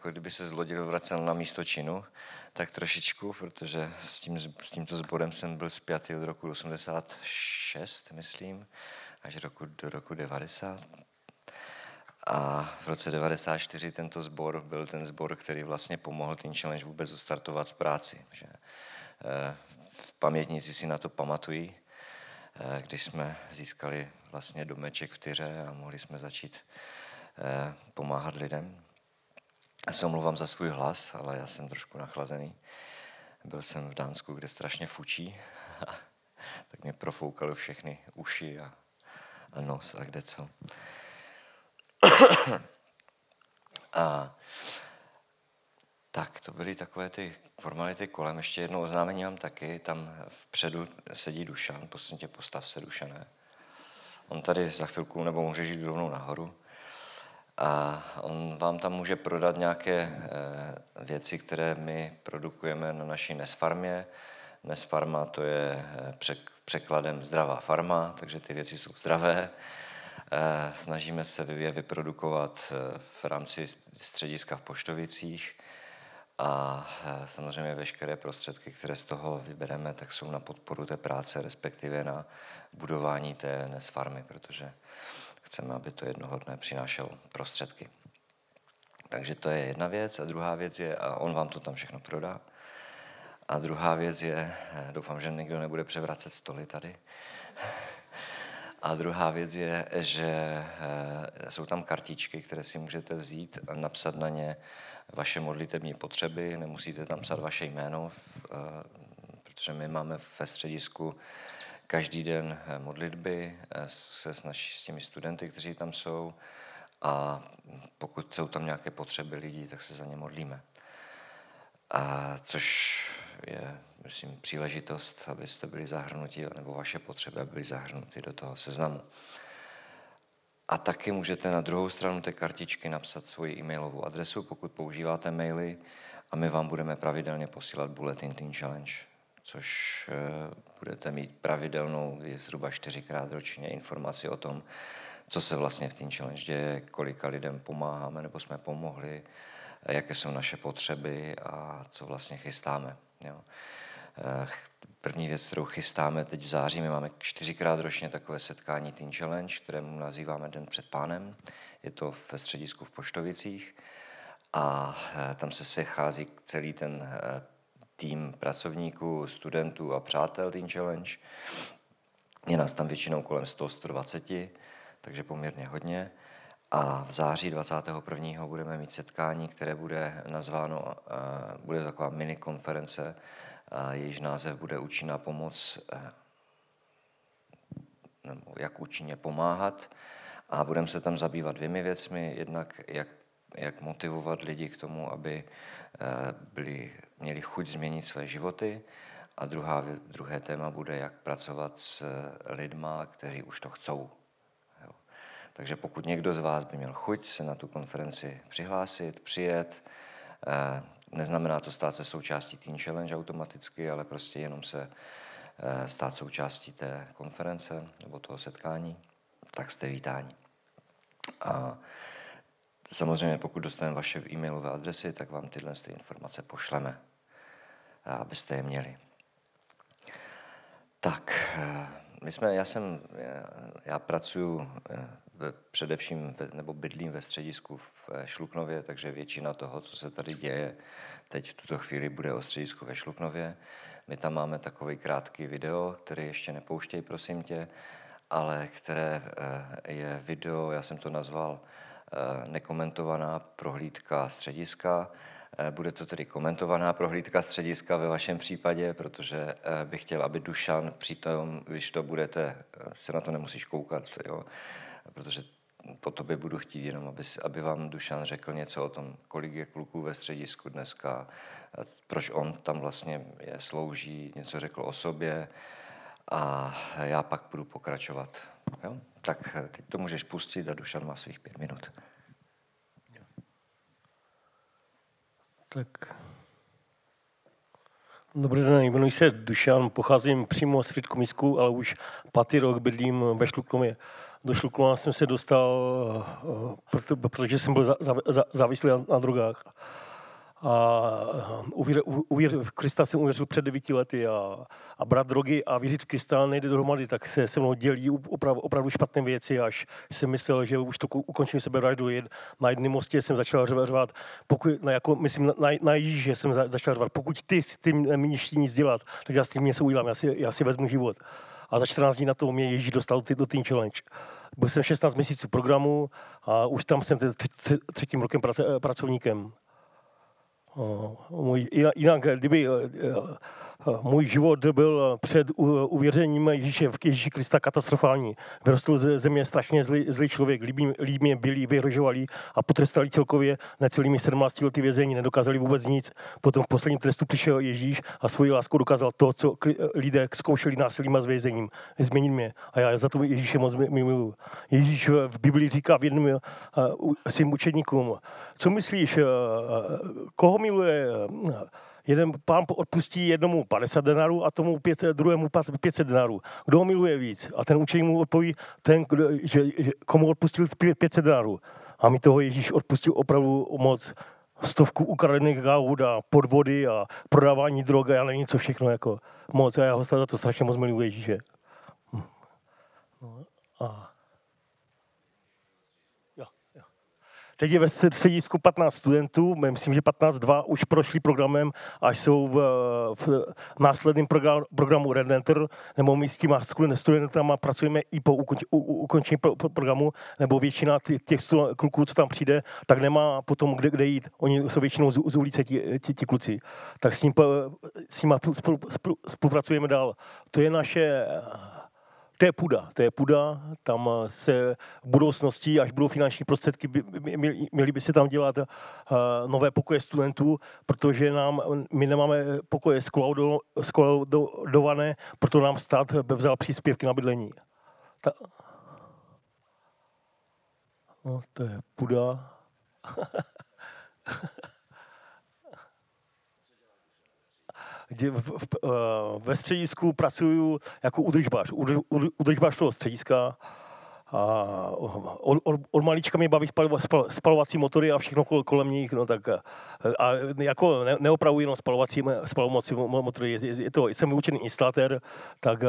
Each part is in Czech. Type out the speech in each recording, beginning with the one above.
jako kdyby se zlodil vracel na místo činu, tak trošičku, protože s, tím, s tímto sborem jsem byl zpětý od roku 86, myslím, až roku, do roku 90. A v roce 94 tento sbor byl ten sbor, který vlastně pomohl Teen Challenge vůbec startovat v práci. Že, eh, v pamětnici si na to pamatují, eh, když jsme získali vlastně domeček v Tyře a mohli jsme začít eh, pomáhat lidem. Já se omlouvám za svůj hlas, ale já jsem trošku nachlazený. Byl jsem v Dánsku, kde strašně fučí, tak mě profoukalo všechny uši a, a nos a kde co. a tak, to byly takové ty formality kolem. Ještě jedno oznámení mám taky. Tam vpředu sedí Dušan, prosím tě, postav se, Dušané. On tady za chvilku, nebo může žít rovnou nahoru. A on vám tam může prodat nějaké eh, věci, které my produkujeme na naší Nesfarmě. Nesfarma to je eh, překladem zdravá farma, takže ty věci jsou zdravé. Eh, snažíme se je vyprodukovat v rámci střediska v Poštovicích a samozřejmě veškeré prostředky, které z toho vybereme, tak jsou na podporu té práce, respektive na budování té Nesfarmy, protože Chceme, aby to jednoho dne přinášelo prostředky. Takže to je jedna věc. A druhá věc je, a on vám to tam všechno prodá. A druhá věc je, eh, doufám, že nikdo nebude převracet stoly tady. A druhá věc je, že eh, jsou tam kartičky, které si můžete vzít a napsat na ně vaše modlitební potřeby. Nemusíte tam psat vaše jméno, eh, protože my máme ve středisku každý den eh, modlitby eh, se s, naši, s těmi studenty, kteří tam jsou a pokud jsou tam nějaké potřeby lidí, tak se za ně modlíme. A což je, myslím, příležitost, abyste byli zahrnuti, nebo vaše potřeby byly zahrnuty do toho seznamu. A taky můžete na druhou stranu té kartičky napsat svoji e-mailovou adresu, pokud používáte maily, a my vám budeme pravidelně posílat Bulletin Teen Challenge což eh, budete mít pravidelnou, zhruba čtyřikrát ročně, informaci o tom, co se vlastně v Teen Challenge děje, kolika lidem pomáháme nebo jsme pomohli, jaké jsou naše potřeby a co vlastně chystáme. Jo. Eh, první věc, kterou chystáme teď v září, my máme čtyřikrát ročně takové setkání Teen Challenge, kterému nazýváme Den před pánem. Je to ve středisku v Poštovicích a eh, tam se sechází celý ten tým pracovníků, studentů a přátel Teen Challenge. Je nás tam většinou kolem 100-120, takže poměrně hodně. A v září 21. budeme mít setkání, které bude nazváno, uh, bude taková mini konference, uh, jejíž název bude Účinná pomoc, uh, nebo jak účinně pomáhat. A budeme se tam zabývat dvěmi věcmi. Jednak, jak, jak motivovat lidi k tomu, aby byli měli chuť změnit své životy. A druhá, druhé téma bude, jak pracovat s lidma, kteří už to chcou. Jo. Takže pokud někdo z vás by měl chuť se na tu konferenci přihlásit, přijet, eh, neznamená to stát se součástí Teen Challenge automaticky, ale prostě jenom se eh, stát součástí té konference nebo toho setkání, tak jste vítáni. A samozřejmě, pokud dostaneme vaše e-mailové adresy, tak vám tyhle informace pošleme abyste je měli. Tak, eh, my jsme, já jsem, já pracuji eh, především, nebo bydlím ve středisku v Šluknově, takže většina toho, co se tady děje teď v tuto chvíli, bude o středisku ve Šluknově. My tam máme takový krátký video, který ještě nepouštěj, prosím tě, ale které eh, je video, já jsem to nazval nekomentovaná prohlídka střediska, Eh, bude to tedy komentovaná prohlídka střediska ve vašem případě, protože eh, bych chtěl, aby Dušan přitom, když to budete, eh, se na to nemusíš koukat, jo, protože po tobě budu chtít jenom, aby, aby vám Dušan řekl něco o tom, kolik je kluků ve středisku dneska, proč on tam vlastně je, slouží, něco řekl o sobě a já pak budu pokračovat. Jo? Tak teď to můžeš pustit a Dušan má svých pět minut. Tak Dobrý den, jmenuji se Dušan, pocházím přímo z Fritkomisku, ale už pátý rok bydlím ve Šluknově. Do Šluklova jsem se dostal, eh, protože jsem byl závislý na drogách a uvěř, uvěř, v Krista jsem uvěřil před devíti lety a, a brát drogy a věřit v Krista nejde dohromady, tak se se mnou dělí opravdu, opravdu špatné věci, až jsem myslel, že už to ukončím sebevraždu. Na jednom mostě jsem začal řvat, pokud, na, jako, myslím, na, na Ježíše jsem za, začal řvat, pokud ty s tím nemíníš nic dělat, tak já s tím něco udělám, já si, já si vezmu život. A za 14 dní na to mě Ježíš dostal do Teen Challenge. Byl jsem 16 měsíců programu a už tam jsem třetím rokem pracovníkem. Můj, jinak, kdyby eh, eh, můj život byl před uvěřením Ježíše v Ježíši Krista katastrofální. Vyrostl ze země strašně zlý, zlý člověk, líbí, líbí mě byli, vyhrožovali a potrestali celkově necelými 17 lety vězení, nedokázali vůbec nic. Potom v posledním trestu přišel Ježíš a svoji lásku dokázal to, co lidé zkoušeli násilím a zvězením. Změnit mě. A já za to Ježíše moc miluju. Ježíš v Biblii říká v jednom svým učedníkům, co myslíš, koho miluje jeden pán odpustí jednomu 50 denarů a tomu pět, druhému 500 denarů. Kdo ho miluje víc? A ten učení mu odpoví, ten, kdo, že, že, komu odpustil 500 denarů. A mi toho Ježíš odpustil opravdu moc stovku ukradených aut a podvody a prodávání drogy a nevím co všechno jako moc. A já ho za to strašně moc miluji Ježíše. Hm. No, a Teď je ve středisku 15 studentů, myslím, že 15-2 už prošli programem a jsou v, v následném program, programu Redenter, nebo my s těma studentama pracujeme i po ukončení programu, nebo většina těch kluků, co tam přijde, tak nemá potom kde, kde jít. Oni jsou většinou z, z ulice ti, ti, ti kluci. Tak s, ním, s nimi spolupracujeme dál. To je naše to je půda, to je půda, tam se v budoucnosti, až budou finanční prostředky, měli by se tam dělat uh, nové pokoje studentů, protože nám, my nemáme pokoje skolaudované, proto nám stát vzal příspěvky na bydlení. Ta... No, to je půda. kdy v, v, eh, ve středisku pracuju jako udržbař, udržbař toho střediska. A od, od, od malička mě baví spal, spal, spalovací motory a všechno kolem nich, no tak a jako ne, neopravuji jenom spalovací, spalovací motory, je, je to, jsem vyučený instalatér, tak uh,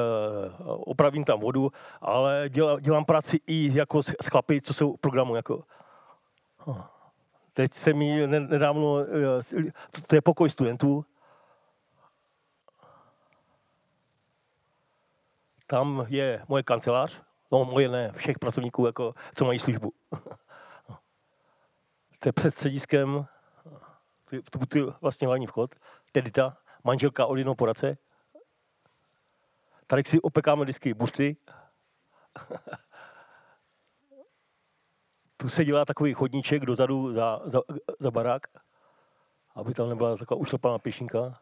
opravím tam vodu, ale dělám, dělám práci i jako s, s chlapy, co jsou programu, jako. Teď se mi nedávno, eh, to, to je pokoj studentů, tam je moje kancelář, no moje ne, všech pracovníků, jako, co mají službu. to je před střediskem, to je vlastně hlavní vchod, tedy ta manželka jednoho poradce. Tady si opekáme vždycky buřty. tu se dělá takový chodníček dozadu za, za, za barák, aby tam nebyla taková ušlepaná pěšinka.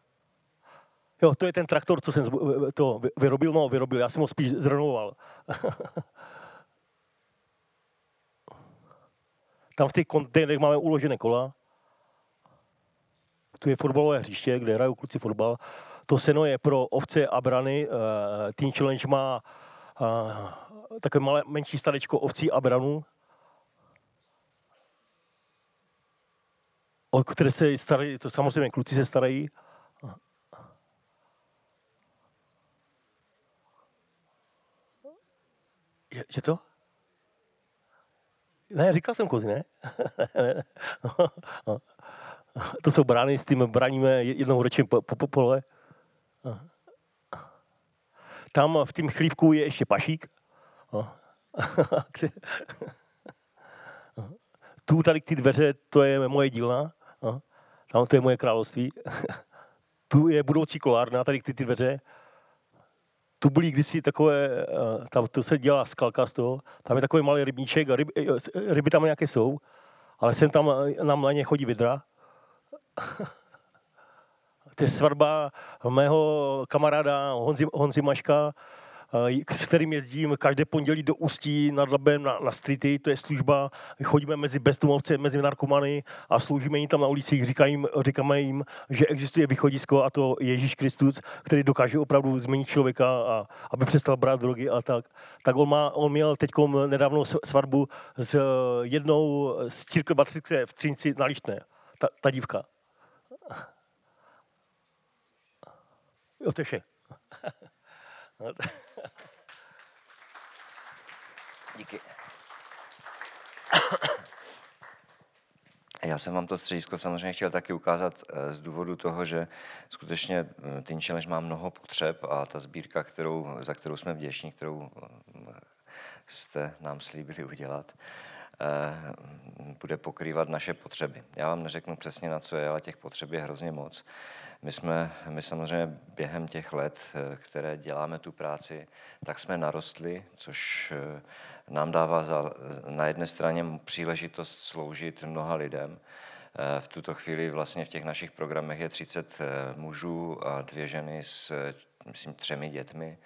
Jo, to je ten traktor, co jsem to vyrobil, no vyrobil, já jsem ho spíš zrenoval. Tam v těch kontejnerech máme uložené kola. Tu je fotbalové hřiště, kde hrajou kluci fotbal. To seno je pro ovce a brany. Uh, Team Challenge má uh, takové malé, menší stadečko ovcí a branů. o které se starají, to samozřejmě kluci se starají. Je, že to? Ne, říkal jsem kozy, ne? to jsou brány, s tím braníme jednou ročně po, po, po pole. Tam v tím chlívku je ještě pašík. tu tady ty dveře, to je moje dílna. Tam to je moje království. tu je budoucí kolárna, tady ty, ty dveře tu byly kdysi takové, eh, tam to se dělá skalka z toho, tam je takový malý rybníček a ryby, eh, ryby tam nějaké jsou, ale sem tam eh, nám na ně chodí vidra. to je svatba mého kamaráda Honzi, Honzi Maška, s kterým jezdím každé pondělí do Ústí nad Labem na, na streety, to je služba, chodíme mezi bezdomovce, mezi narkomany a sloužíme jim tam na ulicích, říkají, říkáme jim, že existuje východisko a to Ježíš Kristus, který dokáže opravdu změnit člověka, a, aby přestal brát drogy a tak. Tak on, má, on měl teď nedávno svatbu s jednou z církve v Třinci na Lištné, ta, ta dívka. Jo, to je vše. Díky. Já jsem vám to středisko samozřejmě chtěl taky ukázat eh, z důvodu toho, že skutečně eh, Teen Challenge má mnoho potřeb a ta sbírka, kterou, za kterou jsme vděční, kterou eh, jste nám slíbili udělat, bude pokrývat naše potřeby. Já vám neřeknu přesně na co je, ale těch potřeb je hrozně moc. My jsme, my samozřejmě během těch let, které děláme tu práci, tak jsme narostli, což nám dává za, na jedné straně příležitost sloužit mnoha lidem. V tuto chvíli vlastně v těch našich programech je 30 mužů a dvě ženy s, myslím, třemi dětmi,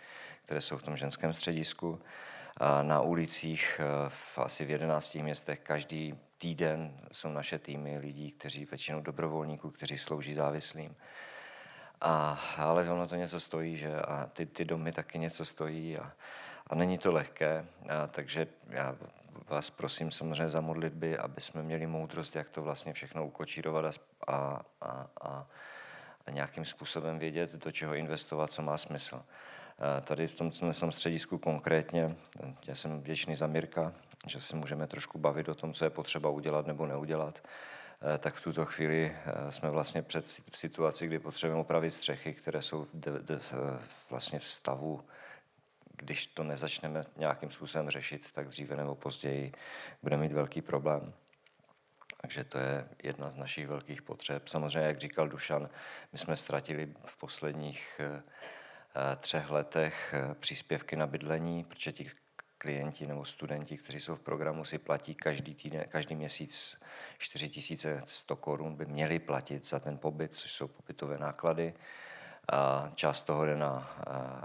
které jsou v tom ženském středisku. A na ulicích v asi v 11 městech každý týden jsou naše týmy lidí, kteří většinou dobrovolníků, kteří slouží závislým. A, ale ono to něco stojí, že a ty, ty domy taky něco stojí a, a není to lehké, a, takže já vás prosím samozřejmě za modlitby, aby jsme měli moudrost, jak to vlastně všechno ukočírovat a, a, a, a nějakým způsobem vědět, do čeho investovat, co má smysl. Tady v tom, tom středisku konkrétně, já jsem vděčný za Mirka, že si můžeme trošku bavit o tom, co je potřeba udělat nebo neudělat, tak v tuto chvíli jsme vlastně před situaci, kdy potřebujeme opravit střechy, které jsou vlastně v stavu když to nezačneme nějakým způsobem řešit, tak dříve nebo později budeme mít velký problém. Takže to je jedna z našich velkých potřeb. Samozřejmě, jak říkal Dušan, my jsme ztratili v posledních eh, třech letech eh, příspěvky na bydlení, protože ti klienti nebo studenti, kteří jsou v programu, si platí každý, týden, každý měsíc 4100 korun, by měli platit za ten pobyt, což jsou pobytové náklady. Část toho jde na,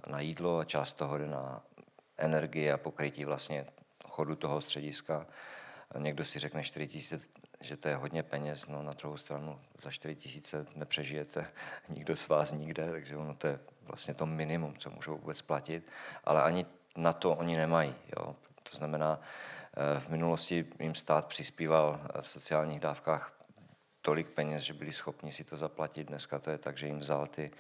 na jídlo, a část toho jde na energii a pokrytí vlastně chodu toho střediska. Někdo si řekne 4 tisíce, že to je hodně peněz, no na druhou stranu za 4 tisíce nepřežijete nikdo z vás nikde, takže ono to je vlastně to minimum, co můžou vůbec platit, ale ani na to oni nemají. Jo. To znamená, eh, v minulosti jim stát přispíval v sociálních dávkách tolik peněz, že byli schopni si to zaplatit. Dneska to je tak, že jim vzal ty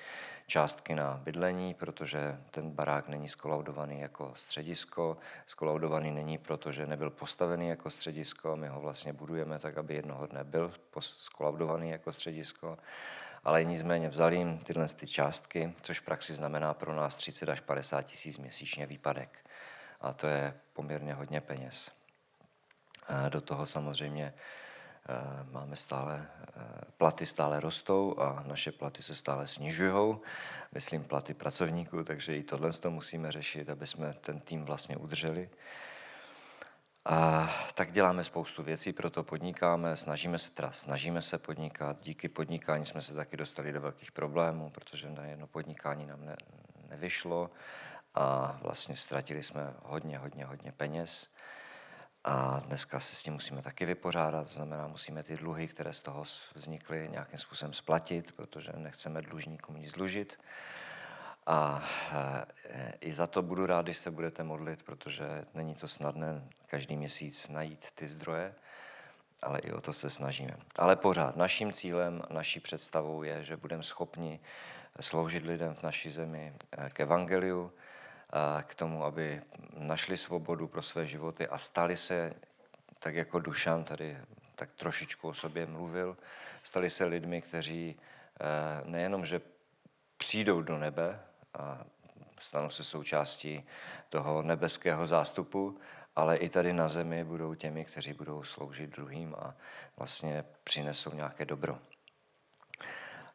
částky na bydlení, protože ten barák není skolaudovaný jako středisko. Skolaudovaný není, protože nebyl postavený jako středisko. My ho vlastně budujeme tak, aby jednoho dne byl skolaudovaný jako středisko. Ale nicméně vzali jim tyhle ty částky, což v praxi znamená pro nás 30 až 50 tisíc měsíčně výpadek. A to je poměrně hodně peněz. A do toho samozřejmě máme stále, eh, platy stále rostou a naše platy se stále snižují, myslím platy pracovníků, takže i tohle to musíme řešit, aby jsme ten tým vlastně udrželi. A tak děláme spoustu věcí, proto podnikáme, snažíme se teda, snažíme se podnikat. Díky podnikání jsme se taky dostali do velkých problémů, protože na jedno podnikání nám ne, nevyšlo a vlastně ztratili jsme hodně, hodně, hodně peněz. A dneska se s tím musíme taky vypořádat, to znamená, musíme ty dluhy, které z toho vznikly, nějakým způsobem splatit, protože nechceme dlužníkům nic dlužit. A e, i za to budu rád, když se budete modlit, protože není to snadné každý měsíc najít ty zdroje, ale i o to se snažíme. Ale pořád naším cílem, naší představou je, že budeme schopni sloužit lidem v naší zemi e, k evangeliu, k tomu, aby našli svobodu pro své životy a stali se, tak jako Dušan tady tak trošičku o sobě mluvil, stali se lidmi, kteří eh, nejenom, že přijdou do nebe a stanou se součástí toho nebeského zástupu, ale i tady na zemi budou těmi, kteří budou sloužit druhým a vlastně přinesou nějaké dobro.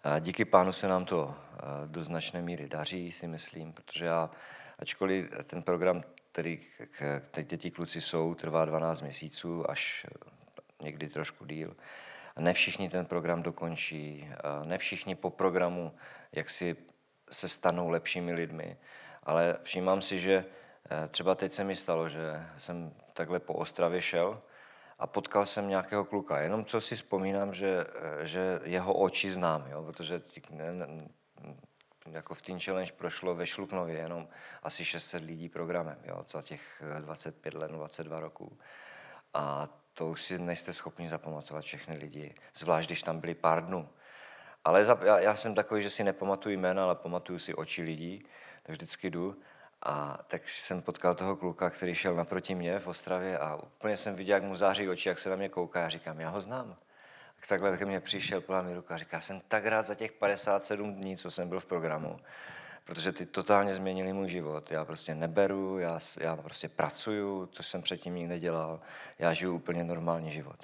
A díky pánu se nám to eh, do značné míry daří, si myslím, protože já ačkoliv ten program, který teď děti kluci jsou, trvá 12 měsíců, až někdy trošku díl. Ne všichni ten program dokončí, ne všichni po programu jak si se stanou lepšími lidmi, Ale všímám si, že eh, třeba teď se mi stalo, že jsem takhle po Ostravě šel a potkal jsem nějakého kluka. Jenom co si vzpomínám, že, eh, že jeho oči znám, jo? protože jako v Teen Challenge prošlo ve Šluknově jenom asi 600 lidí programem jo? za těch 25 let, 22 roků. A to už si nejste schopni zapamatovat všechny lidi, zvlášť když tam byli pár dnů. Ale za, já, já jsem takový, že si nepamatuju jména, ale pamatuju si oči lidí, tak vždycky jdu. A tak jsem potkal toho kluka, který šel naproti mě v Ostravě a úplně jsem viděl, jak mu září oči, jak se na mě kouká a říkám, já ho znám. Tak takhle ke mně přišel, mi ruka a říká, jsem tak rád za těch 57 dní, co jsem byl v programu, protože ty totálně změnili můj život. Já prostě neberu, já, já prostě pracuju, což jsem předtím nikdy nedělal, já žiju úplně normální život.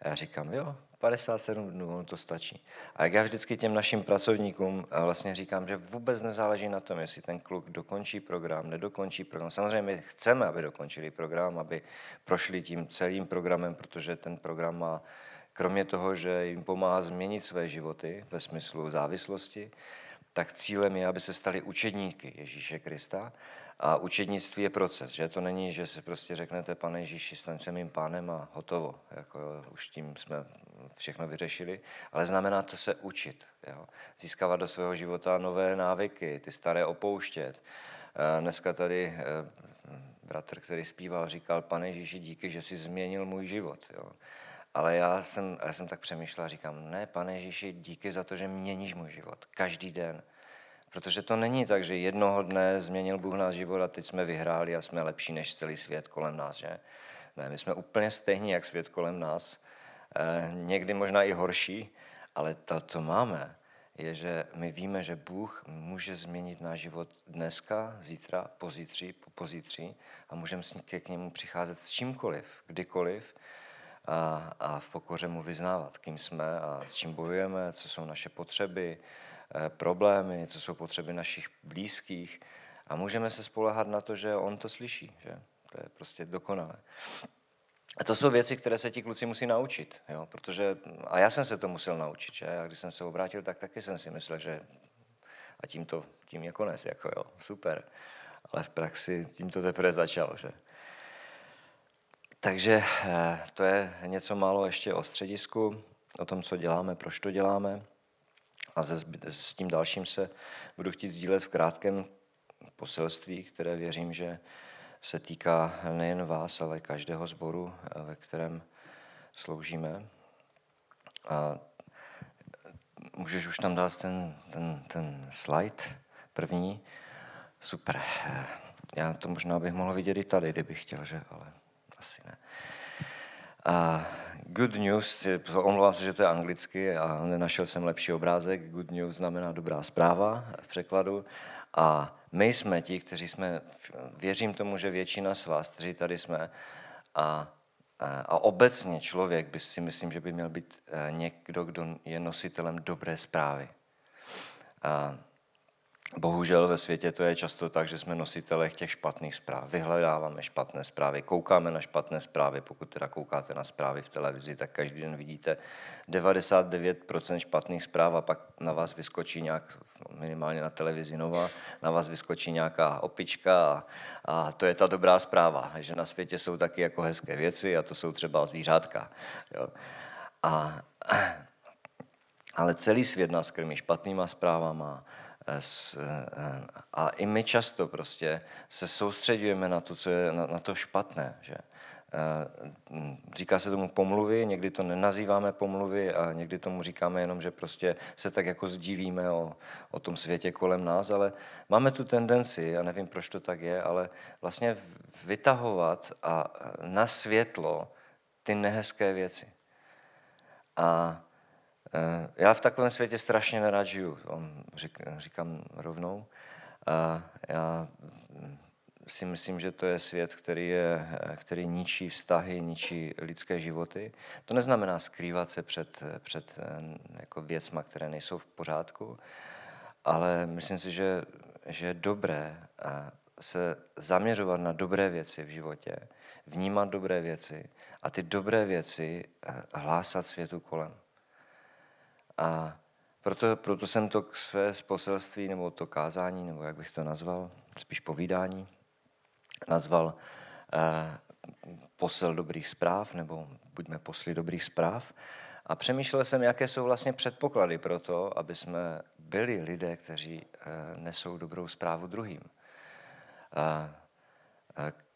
A já říkám, jo, 57 dnů, ono to stačí. A jak já vždycky těm našim pracovníkům vlastně říkám, že vůbec nezáleží na tom, jestli ten kluk dokončí program, nedokončí program. Samozřejmě my chceme, aby dokončili program, aby prošli tím celým programem, protože ten program má, kromě toho, že jim pomáhá změnit své životy ve smyslu závislosti, tak cílem je, aby se stali učedníky Ježíše Krista. A učednictví je proces, že to není, že si prostě řeknete, pane Ježíši, staň se mým pánem a hotovo. Jako, už tím jsme všechno vyřešili, ale znamená to se učit. Jo? Získávat do svého života nové návyky, ty staré opouštět. Eh, dneska tady eh, bratr, který zpíval, říkal, pane Ježíši, díky, že jsi změnil můj život. Jo? Ale já jsem, já jsem tak přemýšlel a říkám, ne, pane Ježíši, díky za to, že měníš můj život. Každý den. Protože to není tak, že jednoho dne změnil Bůh náš život a teď jsme vyhráli a jsme lepší než celý svět kolem nás, že? Ne, my jsme úplně stejní, jak svět kolem nás. Eh, někdy možná i horší, ale to, co máme, je, že my víme, že Bůh může změnit náš život dneska, zítra, pozítří, po pozítří a můžeme k němu přicházet s čímkoliv, kdykoliv a, a v pokoře mu vyznávat, kým jsme a s čím bojujeme, co jsou naše potřeby, eh, problémy, co jsou potřeby našich blízkých a můžeme se spolehat na to, že on to slyší, že to je prostě dokonalé. A to jsou věci, které se ti kluci musí naučit, jo? protože, a já jsem se to musel naučit, že? a když jsem se obrátil, tak taky jsem si myslel, že a tím, to, tím je konec, jako jo, super. Ale v praxi tím to teprve začalo, že? Takže eh, to je něco málo ještě o středisku, o tom, co děláme, proč to děláme. A se, s tím dalším se budu chtít sdílet v krátkém poselství, které věřím, že se týká nejen vás, ale každého sboru, eh, ve kterém sloužíme. A můžeš už tam dát ten, ten, ten slide první. Super. Já to možná bych mohl vidět i tady, kdybych chtěl, že? ale asi ne. A good news, omlouvám se, že to je anglicky a nenašel jsem lepší obrázek. Good news znamená dobrá zpráva v překladu. A my jsme ti, kteří jsme, věřím tomu, že většina z vás, kteří tady jsme, a, a obecně člověk by si myslím, že by měl být eh, někdo, kdo je nositelem dobré zprávy. A Bohužel ve světě to je často tak, že jsme nositele těch špatných zpráv. Vyhledáváme špatné zprávy, koukáme na špatné zprávy. Pokud teda koukáte na zprávy v televizi, tak každý den vidíte 99% špatných zpráv a pak na vás vyskočí nějak, minimálně na televizi Nova, na vás vyskočí nějaká opička a, a to je ta dobrá zpráva, že na světě jsou taky jako hezké věci a to jsou třeba zvířátka. Jo. A, ale celý svět nás krmí špatnýma zprávama, a i my často prostě se soustředujeme na to, co je na, to špatné. Že? Eh, říká se tomu pomluvy, někdy to nenazýváme pomluvy a někdy tomu říkáme jenom, že prostě se tak jako sdílíme o, o tom světě kolem nás, ale máme tu tendenci, já nevím, proč to tak je, ale vlastně vytahovat a na světlo ty nehezké věci. A Eh, já v takovém světě strašně nerad žiju, říkám rovnou. Já si myslím, že to je svět, který, je, který ničí vztahy, ničí lidské životy. To neznamená skrývat se před, před eh, jako věcma, které nejsou v pořádku, ale myslím si, že, že je dobré eh, se zaměřovat na dobré věci v životě, vnímat dobré věci a ty dobré věci hlásat světu kolem. A proto, proto jsem to k své poselství, nebo to kázání, nebo jak bych to nazval, spíš povídání, nazval eh, posel dobrých zpráv, nebo buďme posly dobrých zpráv. A přemýšlel jsem, jaké jsou vlastně předpoklady pro to, aby jsme byli lidé, kteří eh, nesou dobrou zprávu druhým.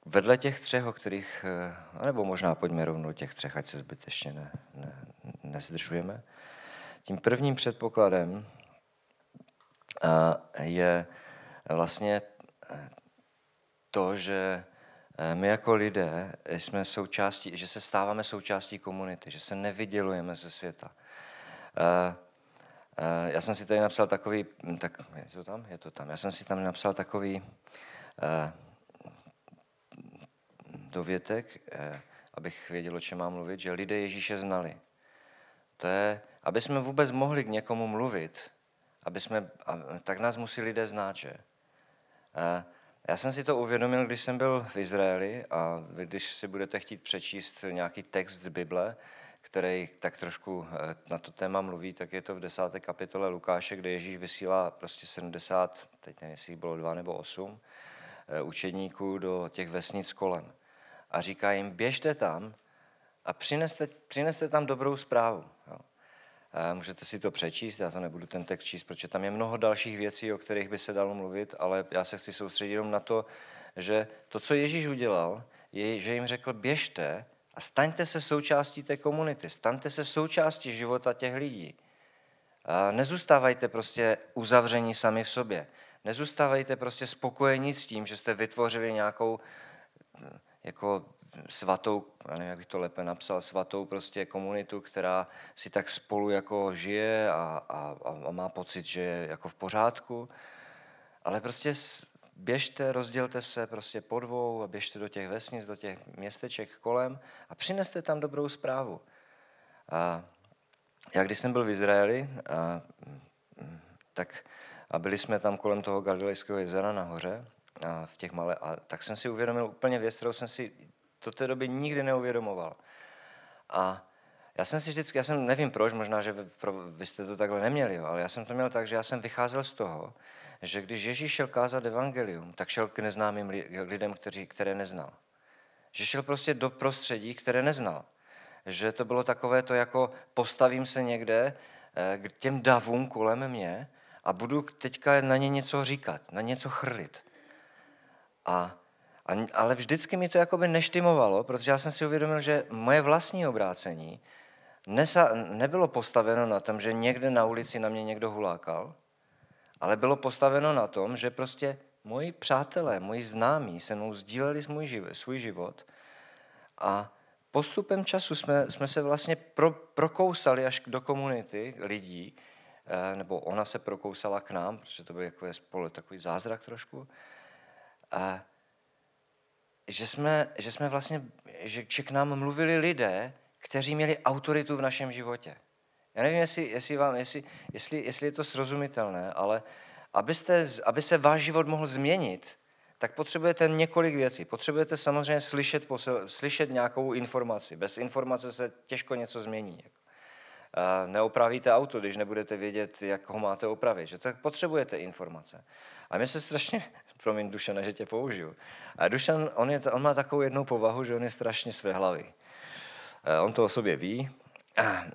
Vedle těch třech, o kterých, eh, nebo možná pojďme rovnou těch třech, ať se zbytečně ne, ne, nezdržujeme. Tím prvním předpokladem eh, je vlastně to, že my jako lidé jsme součástí, že se stáváme součástí komunity, že se nevydělujeme ze světa. Eh, já jsem si tady napsal takový, hm, tak je to tam? Je to tam. Já jsem si tam napsal takový dovětek, abych věděl, o čem mám mluvit, že lidé Ježíše znali. To je, aby jsme vůbec mohli k někomu mluvit, aby jsme, tak nás musí lidé znát, že? Já jsem si to uvědomil, když jsem byl v Izraeli a když si budete chtít přečíst nějaký text z Bible, který tak trošku eh, na to téma mluví, tak je to v desáté kapitole Lukáše, kde Ježíš vysílá prostě 70, teď nevím, jestli bylo dva nebo osm, eh, učedníků do těch vesnic kolem. A říká jim, běžte tam a přineste, přineste tam dobrou zprávu. Jo. Můžete si to přečíst, já to nebudu ten text číst, protože tam je mnoho dalších věcí, o kterých by se dalo mluvit, ale já se chci soustředit jenom na to, že to, co Ježíš udělal, je, že jim řekl, běžte a staňte se součástí té komunity, staňte se součástí života těch lidí. A nezůstávajte prostě uzavření sami v sobě. Nezůstávajte prostě spokojení s tím, že jste vytvořili nějakou jako svatou, nevím, jak bych to lépe napsal, svatou prostě komunitu, která si tak spolu jako žije a, a, a má pocit, že je jako v pořádku. Ale prostě běžte, rozdělte se prostě po dvou a běžte do těch vesnic, do těch městeček kolem a přineste tam dobrou zprávu. A já když jsem byl v Izraeli, a, tak a byli jsme tam kolem toho Galilejského jezera nahoře, a v těch malé, a tak jsem si uvědomil úplně věc, kterou jsem si do té doby nikdy neuvědomoval. A já jsem si vždycky, já jsem nevím proč, možná, že vy, pro, vy jste to takhle neměli, ale já jsem to měl tak, že já jsem vycházel z toho, že když Ježíš šel kázat evangelium, tak šel k neznámým lidem, kteří, které neznal. Že šel prostě do prostředí, které neznal. Že to bylo takové to, jako postavím se někde eh, k těm davům kolem mě a budu teďka na ně něco říkat, na něco chrlit. A, a, ale vždycky mi to jakoby neštimovalo, protože já jsem si uvědomil, že moje vlastní obrácení nesa, nebylo postaveno na tom, že někde na ulici na mě někdo hulákal, ale bylo postaveno na tom, že prostě moji přátelé, moji známí se mnou sdíleli svůj život, svůj život a postupem času jsme, jsme se vlastně pro, prokousali až do komunity lidí, eh, nebo ona se prokousala k nám, protože to byl jako spolu takový zázrak trošku, a že jsme, že jsme vlastně, že, že k nám mluvili lidé, kteří měli autoritu v našem životě. Já nevím, jestli, jestli, vám, jestli, jestli, jestli je to srozumitelné, ale abyste, aby se váš život mohl změnit, tak potřebujete několik věcí. Potřebujete samozřejmě slyšet, posel, slyšet nějakou informaci. Bez informace se těžko něco změní. Neopravíte auto, když nebudete vědět, jak ho máte opravit. Že tak potřebujete informace. A mě se strašně, promiň Dušana, že tě použiju. A Dušan, on, je, on má takovou jednou povahu, že on je strašně své hlavy. On to o sobě ví,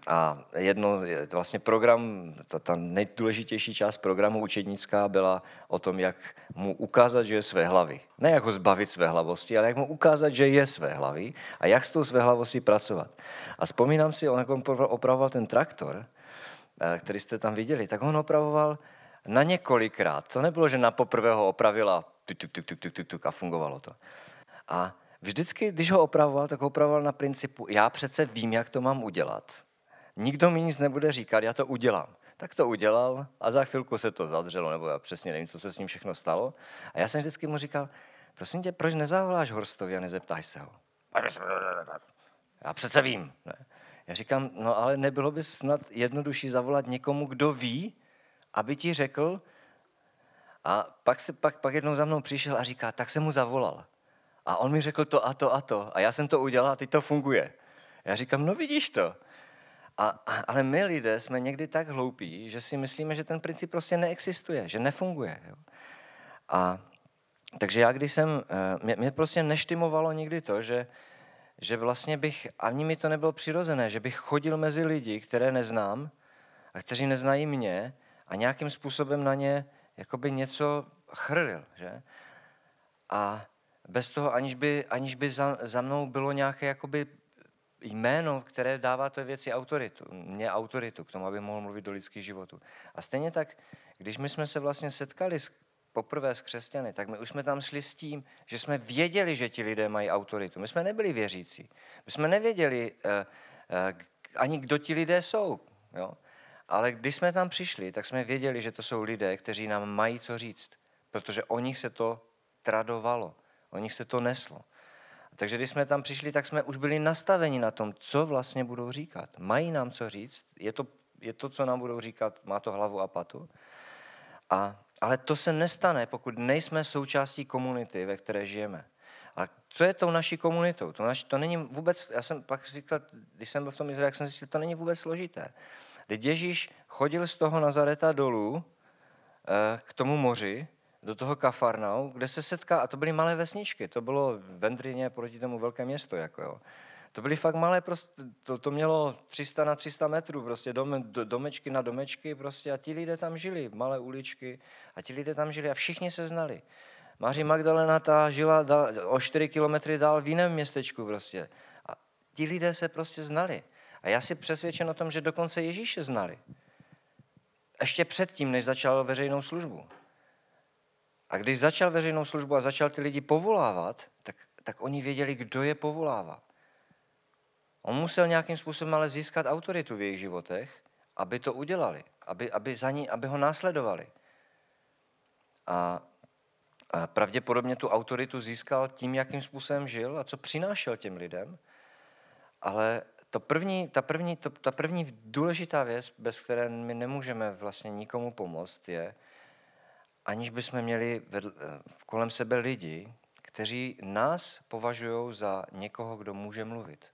a jedno, vlastně program, ta, ta nejdůležitější část programu učednická byla o tom, jak mu ukázat, že je své hlavy. Ne jak ho zbavit své hlavosti, ale jak mu ukázat, že je své hlavy a jak s tou své hlavostí pracovat. A vzpomínám si, on jak on opravoval ten traktor, eh, který jste tam viděli, tak on opravoval na několikrát. To nebylo, že na poprvé ho opravila tuk, tuk, tuk, tuk, tuk, tuk, a fungovalo to. A vždycky, když ho opravoval, tak ho opravoval na principu, já přece vím, jak to mám udělat. Nikdo mi nic nebude říkat, já to udělám. Tak to udělal a za chvilku se to zadřelo, nebo já přesně nevím, co se s ním všechno stalo. A já jsem vždycky mu říkal, prosím tě, proč nezavoláš Horstovi a nezeptáš se ho? Já přece vím. Ne? Já říkám, no ale nebylo by snad jednodušší zavolat někomu, kdo ví, aby ti řekl, a pak, se, pak, pak jednou za mnou přišel a říká, tak jsem mu zavolal. A on mi řekl to a to a to. A já jsem to udělal a teď to funguje. Já říkám, no vidíš to. A, ale my lidé jsme někdy tak hloupí, že si myslíme, že ten princip prostě neexistuje, že nefunguje. Jo? A takže já, když jsem, eh, mě, mě prostě neštimovalo nikdy to, že, že vlastně bych, ani mi to nebylo přirozené, že bych chodil mezi lidi, které neznám a kteří neznají mě a nějakým způsobem na ně jakoby něco chrlil, že? A bez toho, aniž by, aniž by za, za mnou bylo nějaké jakoby jméno, které dává té věci autoritu, mě autoritu k tomu, aby mohl mluvit do lidských životů. A stejně tak, když my jsme se vlastně setkali s, poprvé s křesťany, tak my už jsme tam šli s tím, že jsme věděli, že ti lidé mají autoritu. My jsme nebyli věřící. My jsme nevěděli uh, uh, ani, kdo ti lidé jsou. Jo? Ale když jsme tam přišli, tak jsme věděli, že to jsou lidé, kteří nám mají co říct. Protože o nich se to tradovalo. O nich se to neslo. Takže když jsme tam přišli, tak jsme už byli nastaveni na tom, co vlastně budou říkat. Mají nám co říct, je to, je to co nám budou říkat, má to hlavu a patu. A, ale to se nestane, pokud nejsme součástí komunity, ve které žijeme. A co je tou naší komunitou? To, naši, to není vůbec, já jsem pak říkal, když jsem byl v tom Izraeli, jsem zjistil, to není vůbec složité. Teď Ježíš chodil z toho Nazareta dolů eh, k tomu moři do toho Kafarnau, kde se setká, a to byly malé vesničky, to bylo Vendrině proti tomu velké město, jako jo. To byly fakt malé, prostě, to, to mělo 300 na 300 metrů, prostě dom, domečky na domečky prostě a ti lidé tam žili, malé uličky a ti lidé tam žili a všichni se znali. Máří Magdalena ta žila dal, o 4 kilometry dál v jiném městečku prostě. A ti lidé se prostě znali. A já si přesvědčen o tom, že dokonce Ježíše znali. Ještě předtím, než začal veřejnou službu. A když začal veřejnou službu a začal ty lidi povolávat, tak, tak oni věděli, kdo je povolává. On musel nějakým způsobem ale získat autoritu v jejich životech, aby to udělali, aby, aby, za ní, aby ho následovali. A, a pravděpodobně tu autoritu získal tím, jakým způsobem žil a co přinášel těm lidem. Ale to první, ta, první, to, ta první důležitá věc, bez které my nemůžeme vlastně nikomu pomoct, je, aniž bychom měli vedle, kolem sebe lidi, kteří nás považují za někoho, kdo může mluvit.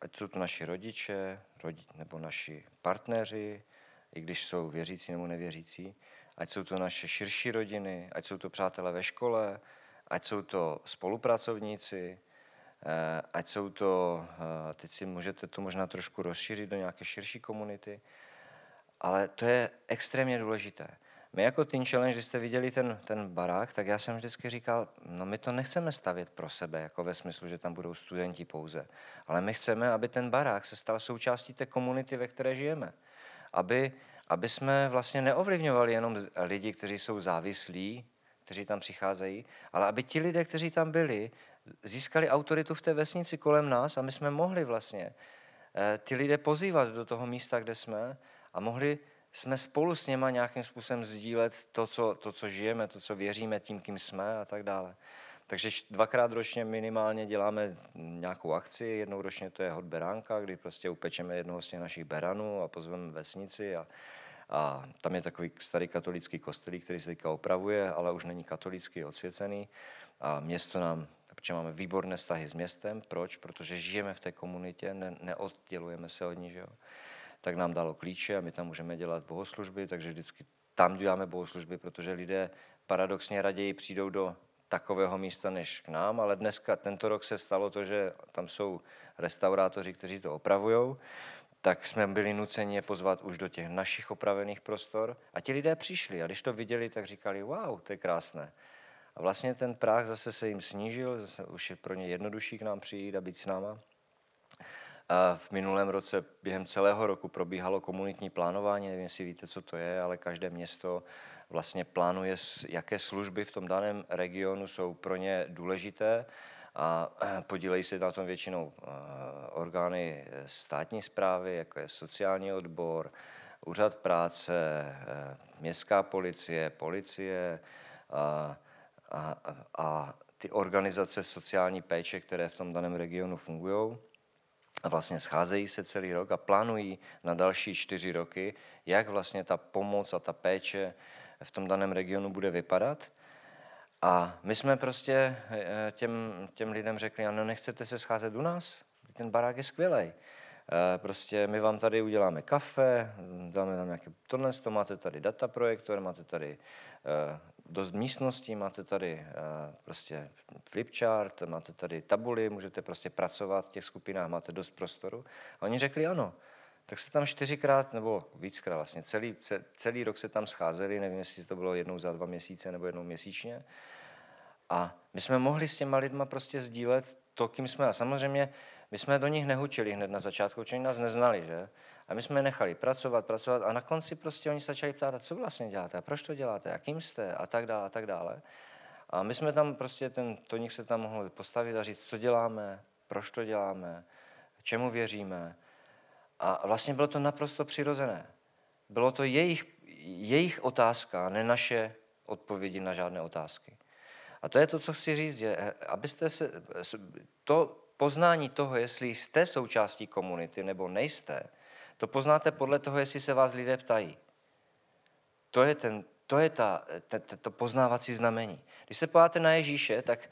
Ať jsou to naši rodiče, rodi, nebo naši partneři, i když jsou věřící nebo nevěřící, ať jsou to naše širší rodiny, ať jsou to přátelé ve škole, ať jsou to spolupracovníci, eh, ať jsou to, eh, teď si můžete to možná trošku rozšířit do nějaké širší komunity, ale to je extrémně důležité. My jako Teen Challenge, když jste viděli ten, ten barák, tak já jsem vždycky říkal, no my to nechceme stavět pro sebe, jako ve smyslu, že tam budou studenti pouze, ale my chceme, aby ten barák se stal součástí té komunity, ve které žijeme. Aby, aby jsme vlastně neovlivňovali jenom lidi, kteří jsou závislí, kteří tam přicházejí, ale aby ti lidé, kteří tam byli, získali autoritu v té vesnici kolem nás a my jsme mohli vlastně eh, ty lidé pozývat do toho místa, kde jsme a mohli jsme spolu s něma nějakým způsobem sdílet to co, to, co žijeme, to, co věříme, tím, kým jsme a tak dále. Takže dvakrát ročně minimálně děláme nějakou akci, jednou ročně to je hod beránka, kdy prostě upečeme jednoho z těch našich beranů a pozveme vesnici a, a tam je takový starý katolický kostelík, který se teďka opravuje, ale už není katolický, odsvěcený a město nám, protože máme výborné vztahy s městem, proč? Protože žijeme v té komunitě, ne, neoddělujeme se od ní, že jo? tak nám dalo klíče a my tam můžeme dělat bohoslužby, takže vždycky tam děláme bohoslužby, protože lidé paradoxně raději přijdou do takového místa než k nám, ale dneska, tento rok se stalo to, že tam jsou restaurátoři, kteří to opravují, tak jsme byli nuceni je pozvat už do těch našich opravených prostor a ti lidé přišli a když to viděli, tak říkali, wow, to je krásné. A vlastně ten práh zase se jim snížil, zase už je pro ně jednodušší k nám přijít a být s náma. V minulém roce během celého roku probíhalo komunitní plánování, nevím, jestli víte, co to je, ale každé město vlastně plánuje, jaké služby v tom daném regionu jsou pro ně důležité a podílejí se na tom většinou eh, orgány státní zprávy, jako je sociální odbor, úřad práce, eh, městská policie, policie a, a, a ty organizace sociální péče, které v tom daném regionu fungují a vlastně scházejí se celý rok a plánují na další čtyři roky, jak vlastně ta pomoc a ta péče v tom daném regionu bude vypadat. A my jsme prostě eh, těm, těm lidem řekli, ano, nechcete se scházet u nás? Ten barák je skvělý. Eh, prostě my vám tady uděláme kafe, dáme tam nějaké tohle, to máte tady data projektor, máte tady eh, dost místností, máte tady eh, prostě flipchart, máte tady tabuly, můžete prostě pracovat v těch skupinách, máte dost prostoru. A oni řekli ano. Tak se tam čtyřikrát nebo víckrát vlastně, celý, celý rok se tam scházeli, nevím, jestli to bylo jednou za dva měsíce nebo jednou měsíčně. A my jsme mohli s těma lidma prostě sdílet to, kým jsme. A samozřejmě my jsme do nich nehučili hned na začátku, protože oni nás neznali, že? A my jsme je nechali pracovat, pracovat a na konci prostě oni začali ptát, co vlastně děláte, a proč to děláte, jakým jste a tak dále a tak dále. A my jsme tam prostě, ten toník se tam mohl postavit a říct, co děláme, proč to děláme, čemu věříme. A vlastně bylo to naprosto přirozené. Bylo to jejich, jejich otázka, ne naše odpovědi na žádné otázky. A to je to, co chci říct, že eh, abyste se, to poznání toho, jestli jste součástí komunity nebo nejste, to poznáte podle toho, jestli se vás lidé ptají. To je, ten, to, je ta, te, te, to poznávací znamení. Když se podíváte na Ježíše, tak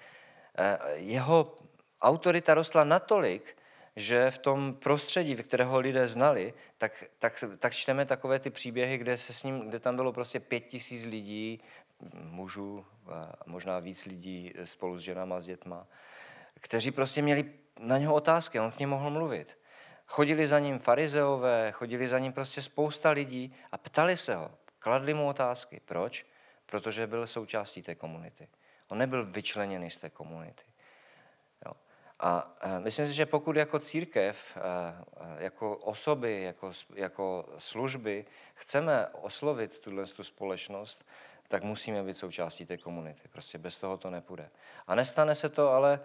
eh, jeho autorita rostla natolik, že v tom prostředí, ve kterého lidé znali, tak, tak, tak čteme takové ty příběhy, kde, se s ním, kde tam bylo prostě pět tisíc lidí, mužů, možná víc lidí spolu s ženama, s dětma, kteří prostě měli na něho otázky, on k ním mohl mluvit. Chodili za ním farizeové, chodili za ním prostě spousta lidí a ptali se ho, kladli mu otázky. Proč? Protože byl součástí té komunity. On nebyl vyčleněný z té komunity. Jo. A e, myslím si, že pokud jako církev, e, e, jako osoby, jako, jako služby chceme oslovit tuhle tu společnost, tak musíme být součástí té komunity. Prostě bez toho to nepůjde. A nestane se to ale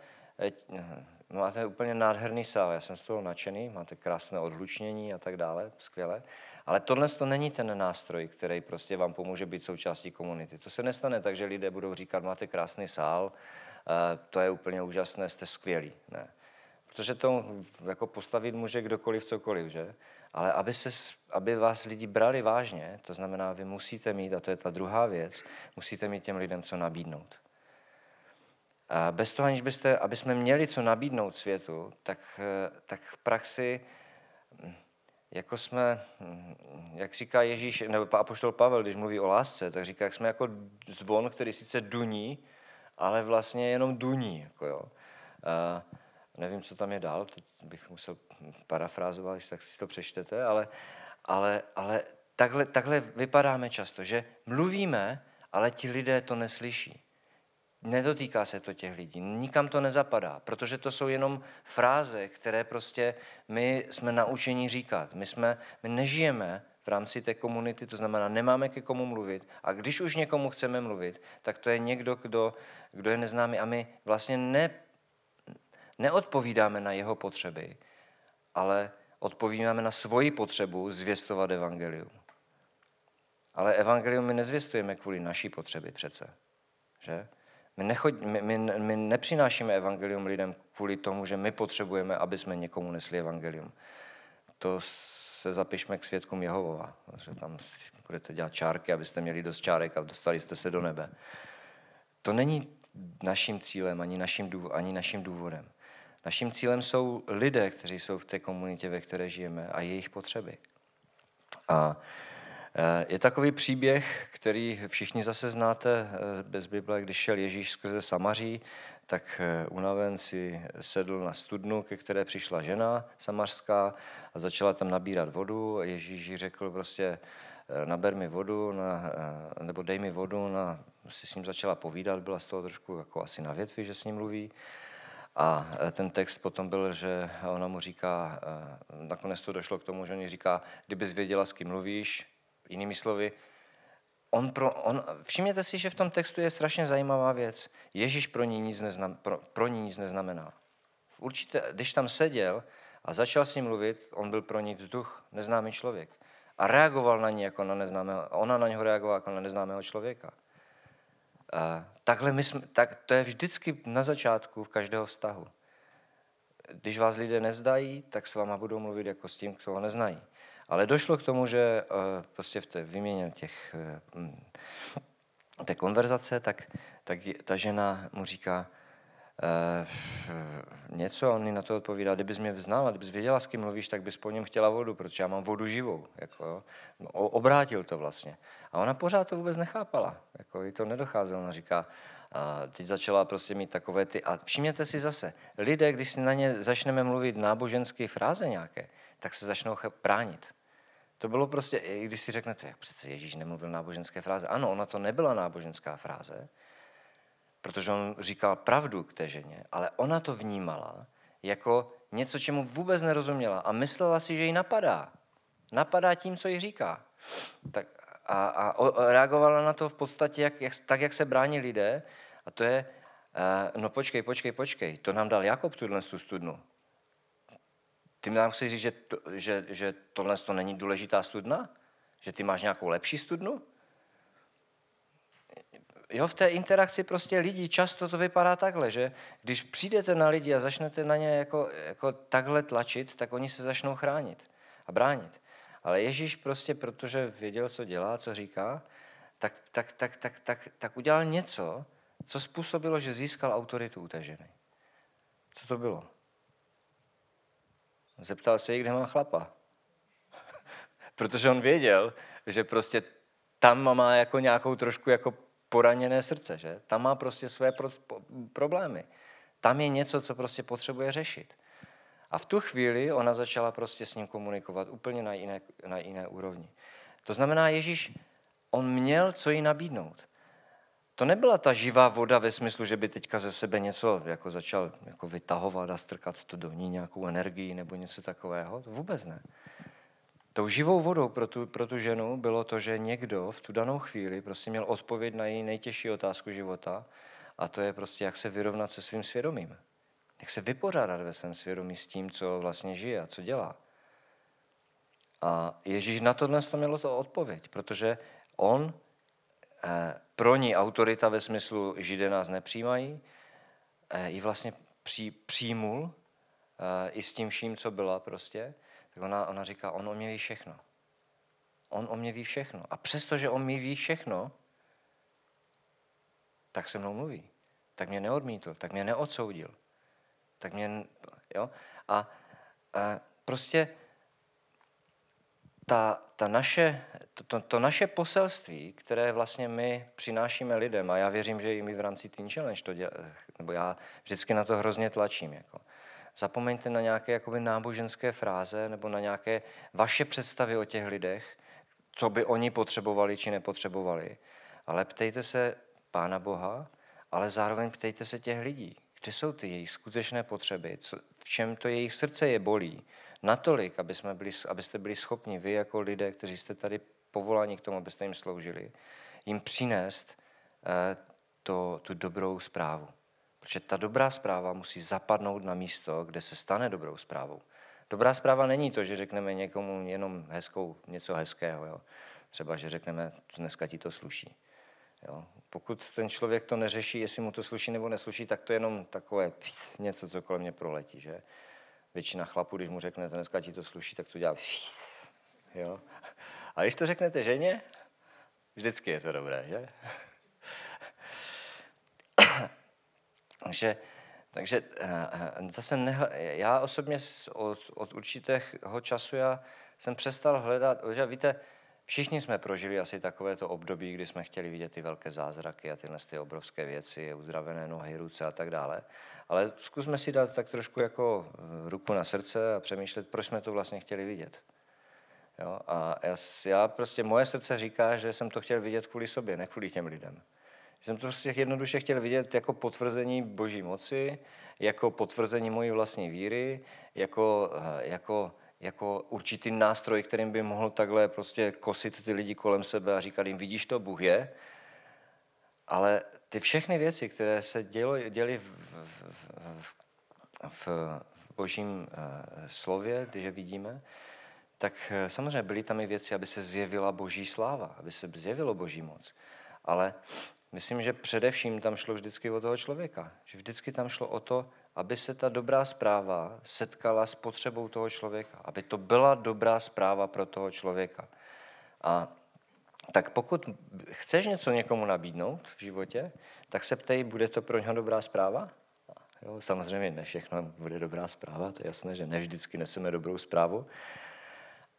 máte úplně nádherný sál, já jsem z toho nadšený, máte krásné odhlučnění a tak dále, skvěle. Ale tohle to není ten nástroj, který prostě vám pomůže být součástí komunity. To se nestane tak, že lidé budou říkat, máte krásný sál, to je úplně úžasné, jste skvělí. Ne. Protože to jako postavit může kdokoliv cokoliv, že? Ale aby, se, aby vás lidi brali vážně, to znamená, vy musíte mít, a to je ta druhá věc, musíte mít těm lidem co nabídnout. A bez toho, aniž byste, aby jsme měli co nabídnout světu, tak, tak v praxi, jako jsme, jak říká Ježíš, nebo apoštol Pavel, když mluví o lásce, tak říká, jak jsme jako zvon, který sice duní, ale vlastně jenom duní. Jako jo. A nevím, co tam je dál, teď bych musel parafrázovat, tak si to přečtete, ale, ale, ale takhle, takhle vypadáme často, že mluvíme, ale ti lidé to neslyší. Nedotýká se to těch lidí, nikam to nezapadá, protože to jsou jenom fráze, které prostě my jsme naučeni říkat. My, jsme, my nežijeme v rámci té komunity, to znamená, nemáme ke komu mluvit. A když už někomu chceme mluvit, tak to je někdo, kdo, kdo je neznámý a my vlastně ne, neodpovídáme na jeho potřeby, ale odpovídáme na svoji potřebu zvěstovat evangelium. Ale evangelium my nezvěstujeme kvůli naší potřeby přece. Že? My, nechod, my, my, my nepřinášíme evangelium lidem kvůli tomu, že my potřebujeme, aby jsme někomu nesli evangelium. To se zapišme k svědkům Jehovova, že tam budete dělat čárky, abyste měli dost čárek a dostali jste se do nebe. To není naším cílem ani naším, důvod, ani naším důvodem. Naším cílem jsou lidé, kteří jsou v té komunitě, ve které žijeme a jejich potřeby. A je takový příběh, který všichni zase znáte e, bez Bible, když šel Ježíš skrze Samaří, tak e, unaven si sedl na studnu, ke které přišla žena samařská a začala tam nabírat vodu. Ježíš řekl prostě, naber mi vodu, na, nebo dej mi vodu, na, si s ním začala povídat, byla z toho trošku jako asi na větvi, že s ním mluví. A ten text potom byl, že ona mu říká, nakonec to došlo k tomu, že on říká, kdybys věděla, s kým mluvíš, jinými slovy, on pro, on, všimněte si, že v tom textu je strašně zajímavá věc. Ježíš pro ní nic, neznam, pro, pro ní nic neznamená. Určitě, když tam seděl a začal s ním mluvit, on byl pro ní vzduch, neznámý člověk. A reagoval na ní jako na neznámého, ona na něho reagovala jako na neznámého člověka. A takhle my jsme, tak to je vždycky na začátku v každého vztahu. Když vás lidé nezdají, tak s váma budou mluvit jako s tím, kdo ho neznají. Ale došlo k tomu, že uh, prostě v té výměně těch, uh, té konverzace, tak, tak ta žena mu říká, eh, něco, on mi na to odpovídá, kdybys mě znala, kdybys věděla, s kým mluvíš, tak bys po něm chtěla vodu, protože já mám vodu živou. Jako. No, obrátil to vlastně. A ona pořád to vůbec nechápala. Jako, jí to nedocházelo. Ona říká, a teď začala prostě mít takové ty... A všimněte si zase, lidé, když si na ně začneme mluvit náboženské fráze nějaké, tak se začnou bránit. To bylo prostě, i když si řeknete, jak přece Ježíš nemluvil náboženské fráze. Ano, ona to nebyla náboženská fráze, protože on říkal pravdu k té ženě, ale ona to vnímala jako něco, čemu vůbec nerozuměla a myslela si, že ji napadá. Napadá tím, co jí říká. Tak a, a, reagovala na to v podstatě jak, jak, tak, jak se brání lidé, a to je, uh, no počkej, počkej, počkej, to nám dal Jakob tuhle tu studnu. Ty nám chceš říct, že, to, že, že tohle to není důležitá studna? Že ty máš nějakou lepší studnu? Jo, v té interakci prostě lidí často to vypadá takhle, že když přijdete na lidi a začnete na ně jako, jako takhle tlačit, tak oni se začnou chránit a bránit. Ale Ježíš prostě, protože věděl, co dělá, co říká, tak, tak, tak, tak, tak, tak udělal něco, co způsobilo, že získal autoritu u té ženy. Co to bylo? Zeptal se jí, kde má chlapa. Protože on věděl, že prostě tam má jako nějakou trošku jako poraněné srdce, že? Tam má prostě své pro, po, problémy. Tam je něco, co prostě potřebuje řešit. A v tu chvíli ona začala prostě s ním komunikovat úplně na jiné, na jiné úrovni. To znamená, Ježíš, on měl co jí nabídnout. To nebyla ta živá voda ve smyslu, že by teďka ze sebe něco jako začal jako vytahovat a strkat to do ní nějakou energii nebo něco takového. To vůbec ne. Tou živou vodou pro tu, pro tu ženu bylo to, že někdo v tu danou chvíli prostě měl odpověď na její nejtěžší otázku života a to je prostě, jak se vyrovnat se svým svědomím. Jak se vypořádat ve svém svědomí s tím, co vlastně žije a co dělá. A Ježíš na tohle to mělo to odpověď, protože on pro ní autorita ve smyslu Židé nás nepřijímají, eh, ji vlastně při, přijmul eh, i s tím vším, co byla prostě, tak ona, ona říká, on o mě ví všechno. On o mě ví všechno. A přestože on mi ví všechno, tak se mnou mluví. Tak mě neodmítl, tak mě neodsoudil. Tak mě, jo? A, a prostě ta, ta naše, to, to, to naše poselství, které vlastně my přinášíme lidem, a já věřím, že i my v rámci Teen Challenge to dělá, nebo já vždycky na to hrozně tlačím. Jako. Zapomeňte na nějaké jakoby náboženské fráze nebo na nějaké vaše představy o těch lidech, co by oni potřebovali či nepotřebovali, ale ptejte se Pána Boha, ale zároveň ptejte se těch lidí, kde jsou ty jejich skutečné potřeby, co, v čem to jejich srdce je bolí, natolik, aby jsme byli, abyste byli schopni vy jako lidé, kteří jste tady povoláni k tomu, abyste jim sloužili, jim přinést eh, to, tu dobrou zprávu. Protože ta dobrá zpráva musí zapadnout na místo, kde se stane dobrou zprávou. Dobrá zpráva není to, že řekneme někomu jenom hezkou, něco hezkého. Jo. Třeba, že řekneme, dneska ti to sluší. Jo. Pokud ten člověk to neřeší, jestli mu to sluší nebo nesluší, tak to je jenom takové pst, něco, co kolem mě proletí. Že? Většina chlapů, když mu řeknete, dneska ti to sluší, tak to dělá pst, jo. A když to řeknete ženě, vždycky je to dobré, že? Takže, takže eh, zase nehle, já osobně od, od určitého času já jsem přestal hledat, že víte, všichni jsme prožili asi takovéto období, kdy jsme chtěli vidět ty velké zázraky a tyhle ty obrovské věci, uzdravené nohy, ruce a tak dále. Ale zkusme si dát tak trošku jako eh, ruku na srdce a přemýšlet, proč jsme to vlastně chtěli vidět. Jo? A já, já prostě, moje srdce říká, že jsem to chtěl vidět kvůli sobě, ne kvůli těm lidem. Jsem to prostě jednoduše chtěl vidět jako potvrzení boží moci, jako potvrzení mojí vlastní víry, jako, eh, jako, jako určitý nástroj, kterým by mohl takhle prostě kosit ty lidi kolem sebe a říkat jim, vidíš to, Bůh je. Ale ty všechny věci, které se dělo, děly v, v, v, v, v božím eh, slově, když je vidíme, tak eh, samozřejmě byly tam i věci, aby se zjevila boží sláva, aby se zjevilo boží moc. Ale Myslím, že především tam šlo vždycky o toho člověka. Že vždycky tam šlo o to, aby se ta dobrá zpráva setkala s potřebou toho člověka. Aby to byla dobrá zpráva pro toho člověka. A tak pokud chceš něco někomu nabídnout v životě, tak se ptej, bude to pro něho dobrá zpráva? Jo, samozřejmě ne všechno bude dobrá zpráva, to je jasné, že ne vždycky neseme dobrou zprávu,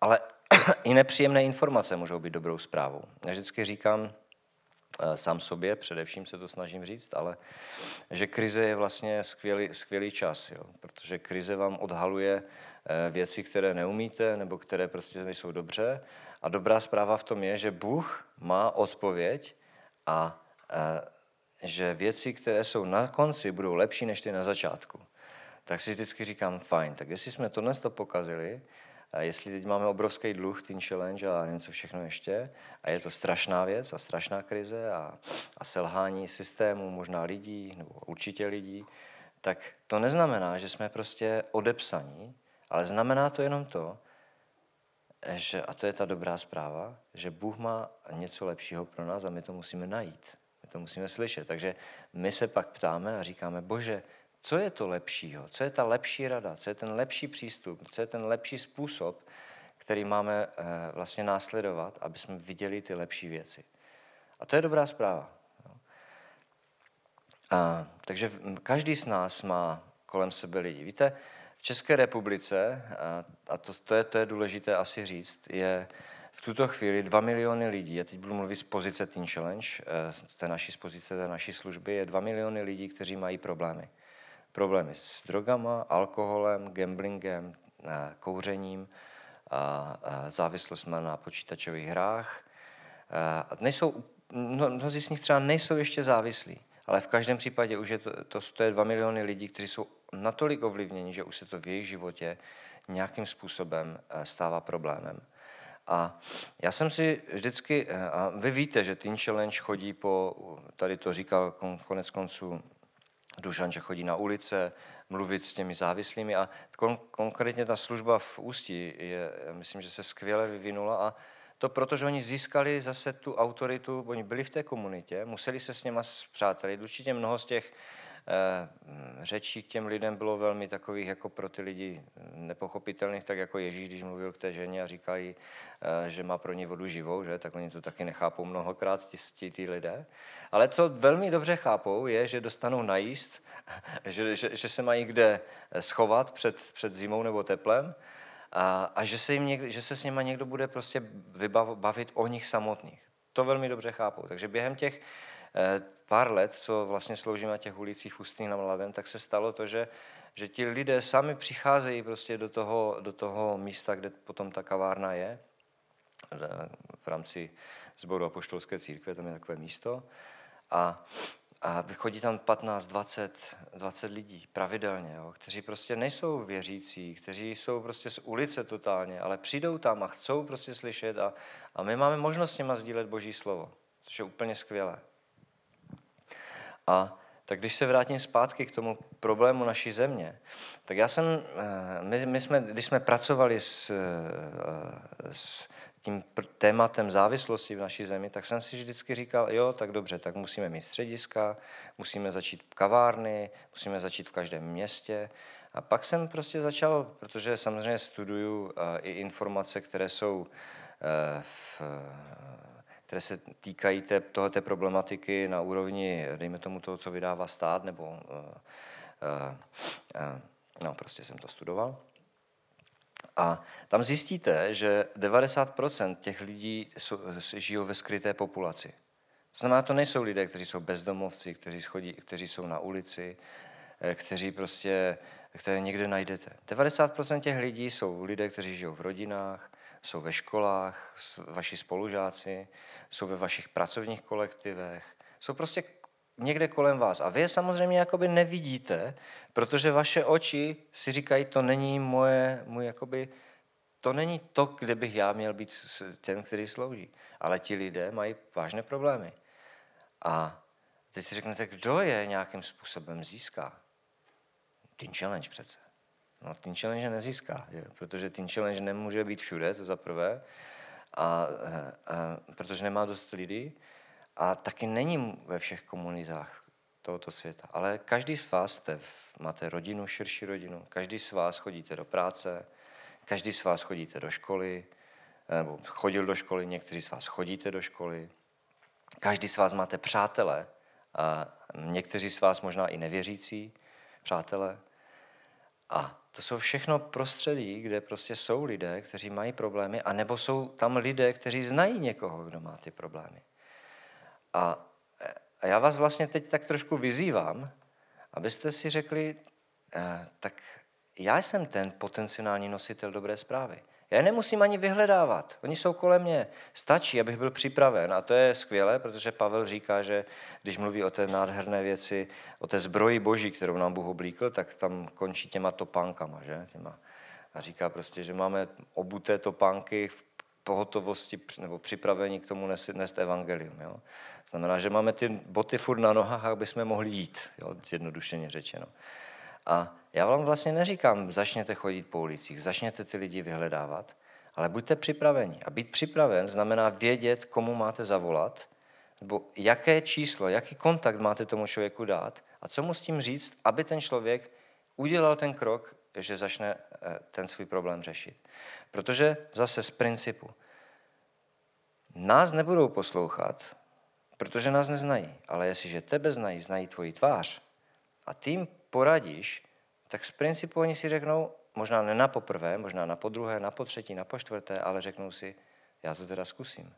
ale i nepříjemné informace můžou být dobrou zprávou. Já vždycky říkám, eh, sám sobě, především se to snažím říct, ale že krize je vlastně skvělý, skvělý čas, jo? protože krize vám odhaluje eh, věci, které neumíte nebo které prostě nejsou dobře. A dobrá zpráva v tom je, že Bůh má odpověď a eh, že věci, které jsou na konci, budou lepší než ty na začátku. Tak si vždycky říkám, fajn, tak jestli jsme tohle to pokazili, jestli teď máme obrovský dluh, Teen Challenge a něco všechno ještě, a je to strašná věc a strašná krize a, a selhání systému, možná lidí, nebo určitě lidí, tak to neznamená, že jsme prostě odepsaní, ale znamená to jenom to, že, a to je ta dobrá zpráva, že Bůh má něco lepšího pro nás a my to musíme najít. My to musíme slyšet. Takže my se pak ptáme a říkáme, bože, co je to lepšího? Co je ta lepší rada? Co je ten lepší přístup? Co je ten lepší způsob, který máme eh, vlastně následovat, aby jsme viděli ty lepší věci? A to je dobrá zpráva. A, takže každý z nás má kolem sebe lidi. Víte, v České republice, a, to, to, je, to je důležité asi říct, je v tuto chvíli 2 miliony lidí, já teď budu mluvit z pozice Teen Challenge, eh, z té naší z pozice té naší služby, je 2 miliony lidí, kteří mají problémy problémy s drogama, alkoholem, gamblingem, eh, kouřením, závislostmi na počítačových hrách. Eh, a nejsou, mnozí z nich třeba nejsou ještě závislí, ale v každém případě už je to, to, to je 2 miliony lidí, kteří jsou natolik ovlivněni, že už se to v jejich životě nějakým způsobem eh, stává problémem. A já jsem si vždycky, a vy víte, že Teen Challenge chodí po, tady to říkal konec konců Dušan, že chodí na ulice, mluvit s těmi závislými a kon- konkrétně ta služba v Ústí je, myslím, že se skvěle vyvinula a to proto, že oni získali zase tu autoritu, oni byli v té komunitě, museli se s něma zpřátelit. Určitě mnoho z těch řečí k těm lidem bylo velmi takových jako pro ty lidi nepochopitelných, tak jako Ježíš, když mluvil k té ženě a říkají, eh, že má pro ní vodu živou, že? tak oni to taky nechápou mnohokrát, ti, ti, ti lidé. Ale co velmi dobře chápou, je, že dostanou najíst, že, že, že se mají kde schovat před, před zimou nebo teplem a, a že, se jim někde, že se s nimi někdo bude prostě bavit o nich samotných. To velmi dobře chápou. Takže během těch Eh, pár let, co vlastně sloužím na těch ulicích Ústí na Mladém, tak se stalo to, že, že ti lidé sami přicházejí prostě do toho, do toho místa, kde potom ta kavárna je, eh, v rámci sboru apoštolské církve, tam je takové místo. A, a vychodí tam 15, 20, 20 lidí pravidelně, jo, kteří prostě nejsou věřící, kteří jsou prostě z ulice totálně, ale přijdou tam a chcou prostě slyšet a, a my máme možnost s nima sdílet Boží slovo, což je úplně skvělé. A tak když se vrátím zpátky k tomu problému naší země, tak já jsem, eh, my, my jsme, když jsme pracovali s, eh, s tím tématem závislosti v naší zemi, tak jsem si vždycky říkal, jo, tak dobře, tak musíme mít střediska, musíme začít kavárny, musíme začít v každém městě. A pak jsem prostě začal, protože samozřejmě studuju eh, i informace, které jsou v které se týkají té, tohoto problematiky na úrovni, dejme tomu toho, co vydává stát, nebo uh, uh, uh, no, prostě jsem to studoval. A tam zjistíte, že 90% těch lidí žijou ve skryté populaci. To znamená, to nejsou lidé, kteří jsou bezdomovci, kteří, schodí, kteří jsou na ulici, kteří prostě, které někde najdete. 90% těch lidí jsou lidé, kteří žijou v rodinách, jsou ve školách, vaši spolužáci, jsou ve vašich pracovních kolektivech, jsou prostě někde kolem vás. A vy je samozřejmě jakoby nevidíte, protože vaše oči si říkají, to není moje, můj jakoby, to není to, kde bych já měl být ten, který slouží. Ale ti lidé mají vážné problémy. A teď si řeknete, kdo je nějakým způsobem získá? Teen Challenge přece. No, Teen Challenge nezíská, že? protože Teen Challenge nemůže být všude, to za prvé, a, a, a, protože nemá dost lidí. A taky není ve všech komunitách tohoto světa. Ale každý z vás jste, máte rodinu, širší rodinu, každý z vás chodíte do práce, každý z vás chodíte do školy, nebo chodil do školy, někteří z vás chodíte do školy, každý z vás máte přátele, a někteří z vás možná i nevěřící, přátelé. A to jsou všechno prostředí, kde prostě jsou lidé, kteří mají problémy, a nebo jsou tam lidé, kteří znají někoho, kdo má ty problémy. A, a já vás vlastně teď tak trošku vyzývám, abyste si řekli, eh, tak já jsem ten potenciální nositel dobré zprávy. Já nemusím ani vyhledávat. Oni jsou kolem mě. Stačí, abych byl připraven. A to je skvělé, protože Pavel říká, že když mluví o té nádherné věci, o té zbroji boží, kterou nám Bůh oblíkl, tak tam končí těma topánkama. Že? Těma. A říká prostě, že máme obuté topánky v pohotovosti nebo připravení k tomu nést, evangelium. Jo? Znamená, že máme ty boty furt na nohách, aby jsme mohli jít, jo? zjednodušeně řečeno. A já vám vlastně neříkám, začněte chodit po ulicích, začněte ty lidi vyhledávat, ale buďte připraveni. A být připraven znamená vědět, komu máte zavolat, nebo jaké číslo, jaký kontakt máte tomu člověku dát a co mu s tím říct, aby ten člověk udělal ten krok, že začne eh, ten svůj problém řešit. Protože zase z principu, nás nebudou poslouchat, protože nás neznají, ale jestliže tebe znají, znají tvoji tvář a tím poradíš, tak z principu oni si řeknou, možná ne na poprvé, možná na podruhé, na potřetí, na počtvrté, ale řeknou si, já to teda zkusím.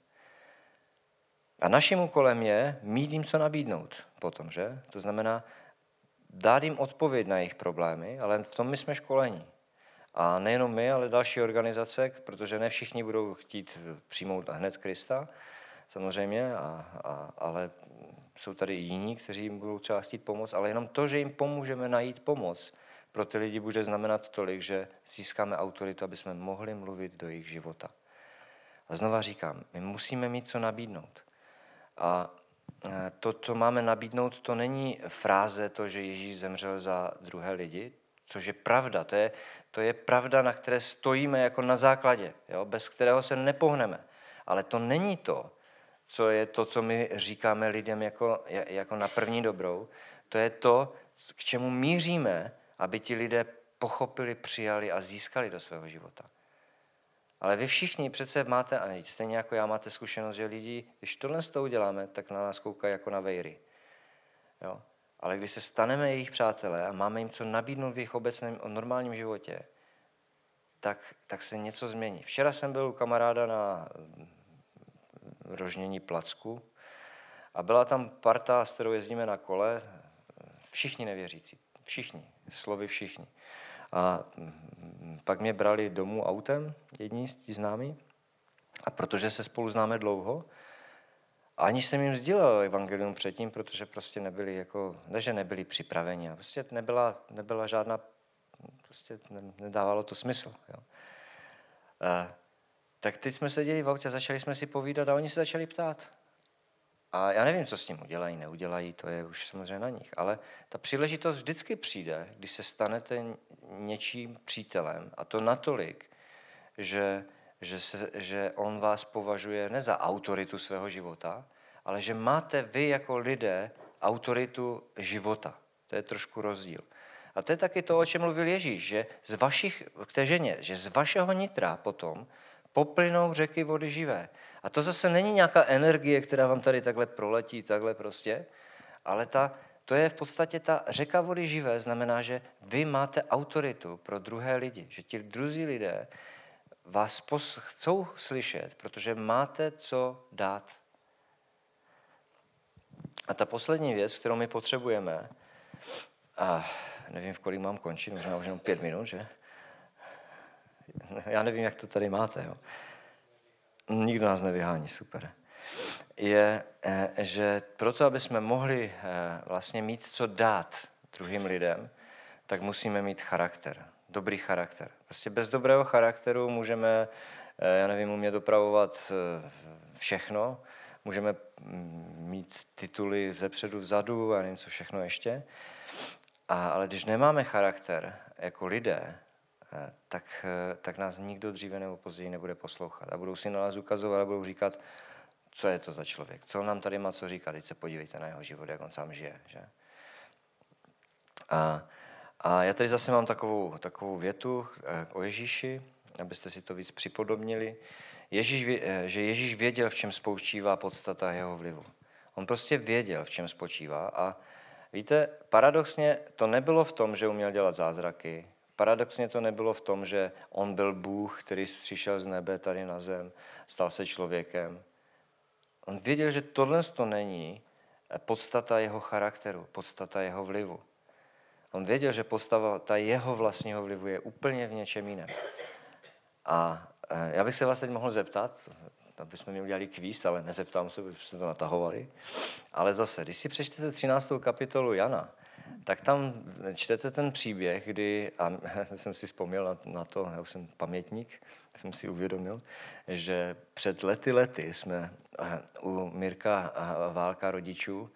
A naším úkolem je mít jim co nabídnout potom, že? To znamená dát jim odpověď na jejich problémy, ale v tom my jsme školení. A nejenom my, ale další organizace, protože ne všichni budou chtít přijmout hned Krista, samozřejmě, a, a, ale jsou tady jiní, kteří jim budou třeba chtít pomoct, ale jenom to, že jim pomůžeme najít pomoc, pro ty lidi bude znamenat tolik, že získáme autoritu, aby jsme mohli mluvit do jejich života. A znova říkám, my musíme mít co nabídnout. A e, to, co máme nabídnout, to není fráze to, že Ježíš zemřel za druhé lidi, což je pravda. To je, to je pravda, na které stojíme jako na základě, jo, bez kterého se nepohneme. Ale to není to, co je to, co my říkáme lidem jako, jako na první dobrou. To je to, k čemu míříme, aby ti lidé pochopili, přijali a získali do svého života. Ale vy všichni přece máte, a stejně jako já máte zkušenost, že lidi, když tohle z toho uděláme, tak na nás koukají jako na vejry. Jo? Ale když se staneme jejich přátelé a máme jim co nabídnout v jejich obecném normálním životě, tak, tak se něco změní. Včera jsem byl u kamaráda na rožnění placku a byla tam parta, s kterou jezdíme na kole, všichni nevěřící, všichni, slovy všichni. A mm, pak mě brali domů autem, jedni z tí známí, a protože se spolu známe dlouho, ani jsem jim sdílel evangelium předtím, protože prostě nebyli jako, ne, že nebyli připraveni, a prostě nebyla, nebyla žádná, prostě nedávalo to smysl. Jo. Tak teď jsme seděli v autě, začali jsme si povídat a oni se začali ptát. A já nevím, co s tím udělají, neudělají, to je už samozřejmě na nich. Ale ta příležitost vždycky přijde, když se stanete něčím přítelem. A to natolik, že, že, se, že on vás považuje ne za autoritu svého života, ale že máte vy jako lidé autoritu života. To je trošku rozdíl. A to je taky to, o čem mluvil Ježíš, že z vašich, k té ženě, že z vašeho nitra potom poplynou řeky vody živé. A to zase není nějaká energie, která vám tady takhle proletí, takhle prostě, ale ta, to je v podstatě ta řeka vody živé, znamená, že vy máte autoritu pro druhé lidi, že ti druzí lidé vás pos- chcou slyšet, protože máte co dát. A ta poslední věc, kterou my potřebujeme, a nevím, v kolik mám končit, možná už jenom pět minut, že? Já nevím, jak to tady máte. Jo. Nikdo nás nevyhání, super. Je, eh, že proto, aby jsme mohli eh, vlastně mít co dát druhým lidem, tak musíme mít charakter, dobrý charakter. Prostě bez dobrého charakteru můžeme, eh, já nevím, umět dopravovat všechno, můžeme mm, mít tituly zepředu, vzadu a nevím, co všechno ještě. A, ale když nemáme charakter jako lidé, tak, eh, tak nás nikdo dříve nebo později nebude poslouchat. A budou si na nás ukazovat a budou říkat, co je to za člověk, co on nám tady má co říkat, teď se podívejte na jeho život, jak on sám žije. Že? A, a já tady zase mám takovou, takovou větu eh, o Ježíši, abyste si to víc připodobnili. Ježíš, že Ježíš věděl, v čem spočívá podstata jeho vlivu. On prostě věděl, v čem spočívá a Víte, paradoxně to nebylo v tom, že uměl dělat zázraky. Paradoxně to nebylo v tom, že on byl Bůh, který přišel z nebe tady na zem, stal se člověkem. On věděl, že tohle to není podstata jeho charakteru, podstata jeho vlivu. On věděl, že postava ta jeho vlastního vlivu je úplně v něčem jiném. A e, já bych se vás teď mohl zeptat, aby jsme mi udělali kvíz, ale nezeptám se, protože jsme to natahovali. Ale zase, když si přečtete 13. kapitolu Jana, tak tam čtete ten příběh, kdy, a jsem si vzpomněl na, to, já jsem pamětník, jsem si uvědomil, že před lety lety jsme eh, u Mirka Válka rodičů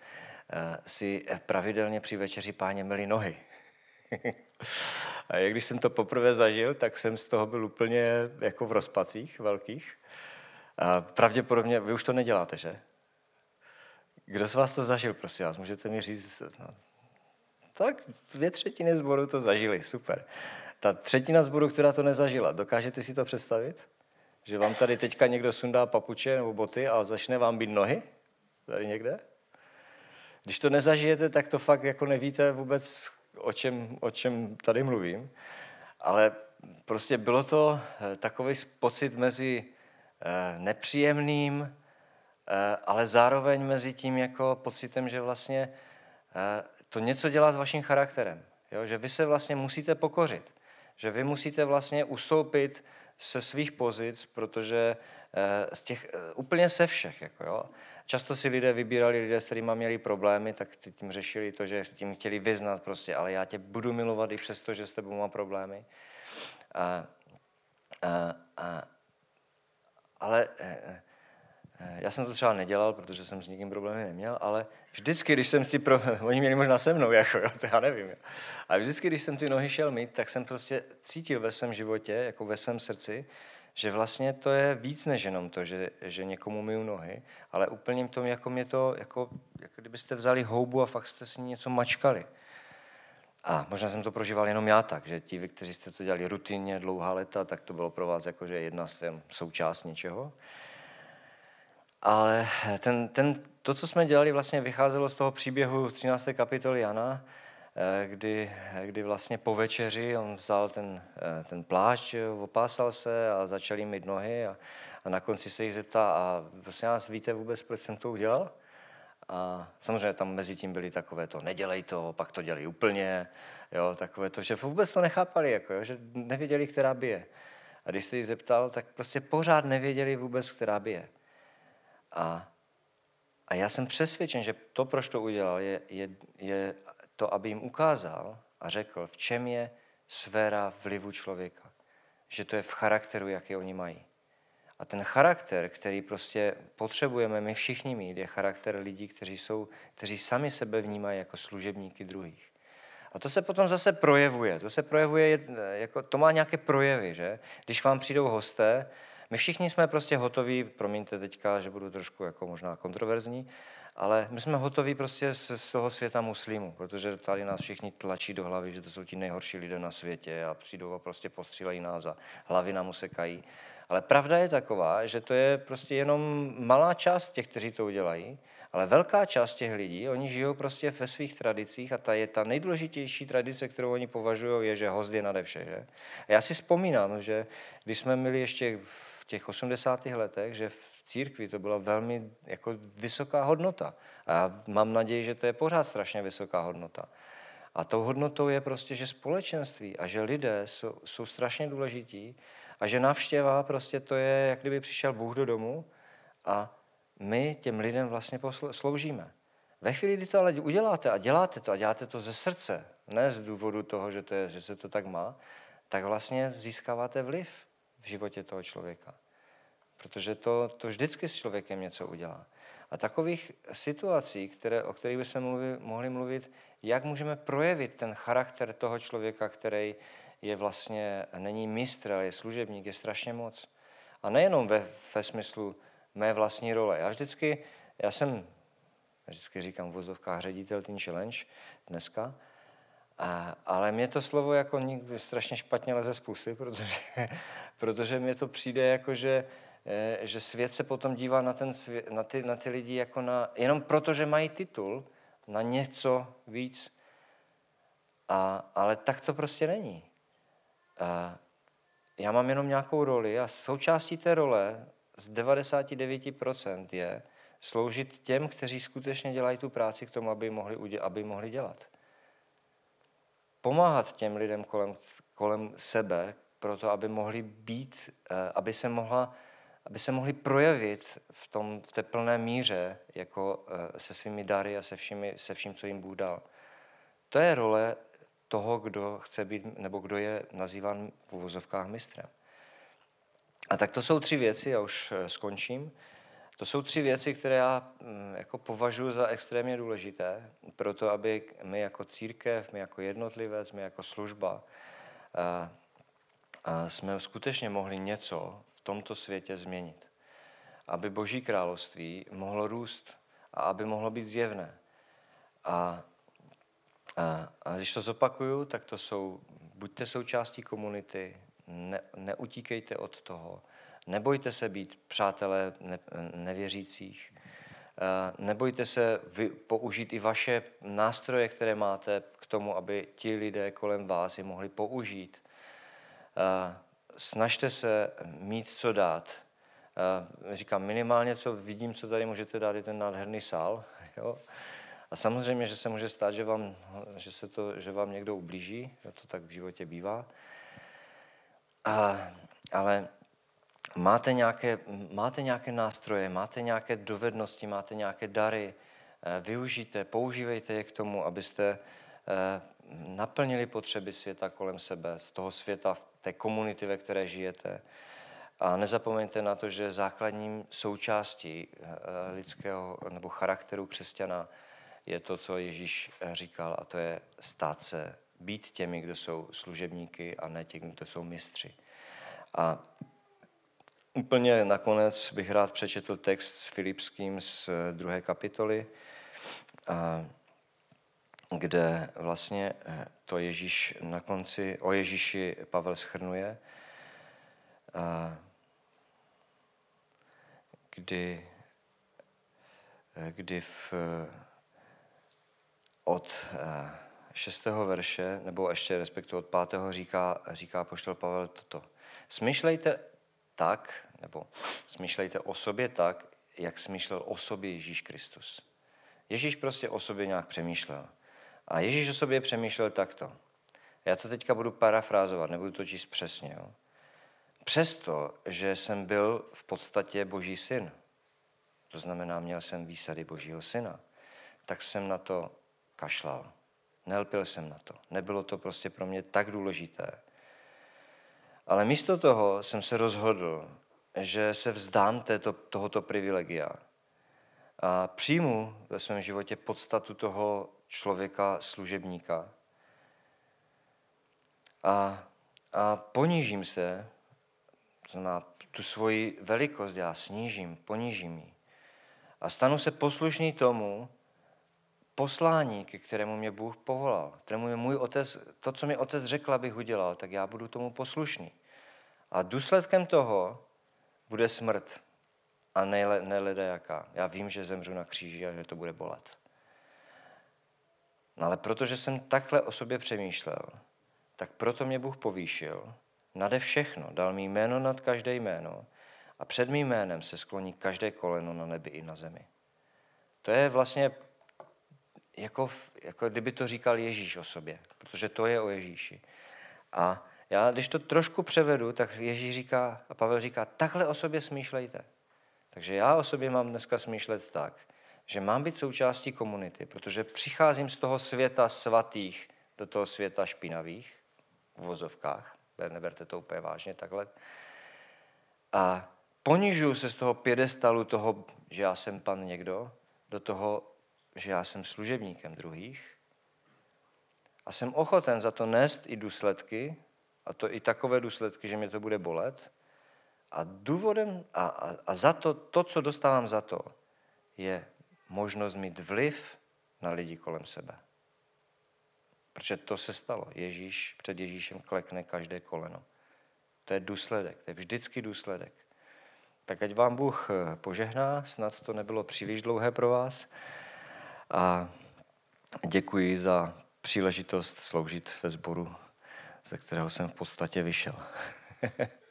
eh, si pravidelně při večeři páně měli nohy. a jak když jsem to poprvé zažil, tak jsem z toho byl úplně jako v rozpacích velkých. A pravděpodobně, vy už to neděláte, že? Kdo z vás to zažil, prosím vás? Můžete mi říct? No, tak dvě třetiny zboru to zažili, super. Ta třetina zboru, která to nezažila, dokážete si to představit? Že vám tady teďka někdo sundá papuče nebo boty a začne vám být nohy? Tady někde? Když to nezažijete, tak to fakt jako nevíte vůbec, o čem, o čem tady mluvím. Ale prostě bylo to eh, takový pocit mezi eh, nepříjemným, eh, ale zároveň mezi tím jako pocitem, že vlastně to něco dělá s vaším charakterem. Jo? Že vy se vlastně musíte pokořit. Že vy musíte vlastně ustoupit se svých pozic, protože z těch, úplně se všech. Jako jo? Často si lidé vybírali lidé, s kterými měli problémy, tak tím řešili to, že tím chtěli vyznat prostě, ale já tě budu milovat i přesto, že s tebou mám problémy. A, a, a, ale e, e, já jsem to třeba nedělal, protože jsem s nikým problémy neměl, ale vždycky, když jsem si pro... Oni měli možná se mnou, jako, jo, to já nevím. Jo. Ale vždycky, když jsem ty nohy šel mít, tak jsem prostě cítil ve svém životě, jako ve svém srdci, že vlastně to je víc než jenom to, že, že někomu myju nohy, ale úplně to, jako mě to, jako, jako kdybyste vzali houbu a fakt jste si něco mačkali. A možná jsem to prožíval jenom já tak, že ti, vy, kteří jste to dělali rutinně dlouhá leta, tak to bylo pro vás jako, že jedna jsem součást něčeho. Ale ten, ten, to, co jsme dělali, vlastně vycházelo z toho příběhu 13. kapitoly Jana, Eh, kdy, kdy vlastně po večeři on vzal ten, eh, ten plášť, opásal se a začal mít nohy a, a na konci se jich zeptá, a prostě nás víte vůbec, proč jsem to udělal? A samozřejmě tam mezi tím byly takové to, nedělej to, pak to dělej úplně, jo, takové to, že vůbec to nechápali, jako, jo, že nevěděli, která by je. A když se jí zeptal, tak prostě pořád nevěděli vůbec, která by je. A, a já jsem přesvědčen, že to, proč to udělal, je, je, je to, aby jim ukázal a řekl, v čem je sféra vlivu člověka. Že to je v charakteru, jaký oni mají. A ten charakter, který prostě potřebujeme my všichni mít, je charakter lidí, kteří, jsou, kteří sami sebe vnímají jako služebníky druhých. A to se potom zase projevuje. To se projevuje, jako, to má nějaké projevy, že? Když vám přijdou hosté, my všichni jsme prostě hotoví, promiňte teďka, že budu trošku jako možná kontroverzní, ale my jsme hotoví prostě z, z toho světa muslimů, protože tady nás všichni tlačí do hlavy, že to jsou ti nejhorší lidé na světě a přijdou a prostě postřílejí nás a hlavy nám usekají. Ale pravda je taková, že to je prostě jenom malá část těch, kteří to udělají, ale velká část těch lidí, oni žijou prostě ve svých tradicích a ta je ta nejdůležitější tradice, kterou oni považují, je, že host je nade vše. Že? A já si vzpomínám, že když jsme měli ještě v těch 80. letech, že v církvi to byla velmi jako vysoká hodnota. A já mám naději, že to je pořád strašně vysoká hodnota. A tou hodnotou je prostě, že společenství a že lidé jsou, jsou strašně důležití a že navštěva prostě to je, jak kdyby přišel Bůh do domu a my těm lidem vlastně sloužíme. Ve chvíli, kdy to ale uděláte a děláte to a děláte to ze srdce, ne z důvodu toho, že, to je, že se to tak má, tak vlastně získáváte vliv v životě toho člověka protože to, to vždycky s člověkem něco udělá. A takových situací, které, o kterých bychom mluvi, mohli mluvit, jak můžeme projevit ten charakter toho člověka, který je vlastně, není mistr, ale je služebník, je strašně moc. A nejenom ve, ve smyslu mé vlastní role. Já vždycky, já jsem, vždycky říkám v vozovkách ředitel Teen Challenge dneska, a, ale mě to slovo jako nikdy strašně špatně leze z pusy, protože, protože mě to přijde jako, že Eh, že svět se potom dívá na, ten svět, na, ty, na ty lidi jako na, jenom proto, že mají titul na něco víc. A, ale tak to prostě není. A já mám jenom nějakou roli a součástí té role z 99% je sloužit těm, kteří skutečně dělají tu práci k tomu, aby mohli, aby mohli dělat. Pomáhat těm lidem kolem, kolem sebe, proto aby mohli být, eh, aby se, mohla, aby se mohli projevit v, tom, v té plné míře jako eh, se svými dary a se, všimi, se vším, co jim Bůh dal. To je role toho, kdo chce být, nebo kdo je nazýván v uvozovkách mistrem. A tak to jsou tři věci, já už eh, skončím. To jsou tři věci, které já mm, jako považuji za extrémně důležité, proto aby my jako církev, my jako jednotlivec, my jako služba jsme skutečně mohli něco v tomto světě změnit. Aby Boží království mohlo růst a aby mohlo být zjevné. A, a, a když to zopakuju, tak to jsou, buďte součástí komunity, ne, neutíkejte od toho, nebojte se být přátelé ne, nevěřících, nebojte se vy, použít i vaše nástroje, které máte k tomu, aby ti lidé kolem vás je mohli použít. Eh, snažte se mít co dát. Eh, říkám, minimálně, co vidím, co tady můžete dát, je ten nádherný sál. Jo? A samozřejmě, že se může stát, že vám, že se to, že vám někdo ublíží, to tak v životě bývá. A, ale máte nějaké, máte nějaké nástroje, máte nějaké dovednosti, máte nějaké dary, eh, využijte, používejte je k tomu, abyste eh, naplnili potřeby světa kolem sebe, z toho světa, v té komunity, ve které žijete. A nezapomeňte na to, že základním součástí eh, lidského nebo charakteru křesťana je to, co Ježíš říkal, a to je stát se, být těmi, kdo jsou služebníky a ne těmi, kdo jsou mistři. A úplně nakonec bych rád přečetl text s Filipským z druhé kapitoly, kde vlastně eh, to Ježíš na konci, o Ježíši Pavel schrnuje, kdy, eh, kdy v, od eh, šestého verše, nebo ještě respektive od pátého říká, říká poštol Pavel toto. Smyšlejte tak, nebo smýšlejte o sobě tak, jak smýšlel o sobě Ježíš Kristus. Ježíš prostě o sobě nějak přemýšlel. A Ježíš o sobě přemýšlel takto. Já to teďka budu parafrázovat, nebudu to číst přesně. Jo. Přesto, že jsem byl v podstatě Boží syn, to znamená, měl jsem výsady Božího syna, tak jsem na to kašlal. Nelpil jsem na to. Nebylo to prostě pro mě tak důležité. Ale místo toho jsem se rozhodl, že se vzdám této, tohoto privilegia a přijmu ve svém životě podstatu toho člověka, služebníka a, a ponížím se, to znamená tu svoji velikost já snížím, ponížím ji a stanu se poslušný tomu poslání, ke kterému mě Bůh povolal, kterému je můj otec, to, co mi otec řekl, abych udělal, tak já budu tomu poslušný. A důsledkem toho bude smrt. A ne, ne leda jaká. Já vím, že zemřu na kříži a že to bude bolet. No ale protože jsem takhle o sobě přemýšlel, tak proto mě Bůh povýšil, nade všechno, dal mi jméno nad každé jméno a před mým jménem se skloní každé koleno na nebi i na zemi. To je vlastně jako, jako kdyby to říkal Ježíš o sobě, protože to je o Ježíši. A já, když to trošku převedu, tak Ježíš říká, a Pavel říká, takhle o sobě smýšlejte. Takže já o sobě mám dneska smýšlet tak, že mám být součástí komunity, protože přicházím z toho světa svatých do toho světa špinavých, v vozovkách, neberte to úplně vážně takhle, a ponižuju se z toho pědestalu toho, že já jsem pan někdo, do toho, že já jsem služebníkem druhých a jsem ochoten za to nést i důsledky, a to i takové důsledky, že mě to bude bolet. A důvodem, a, a, a za to, to, co dostávám za to, je možnost mít vliv na lidi kolem sebe. Protože to se stalo. Ježíš, před Ježíšem klekne každé koleno. To je důsledek, to je vždycky důsledek. Tak ať vám Bůh eh, požehná, snad to nebylo příliš dlouhé pro vás. A děkuji za příležitost sloužit ve sboru, ze kterého jsem v podstatě vyšel.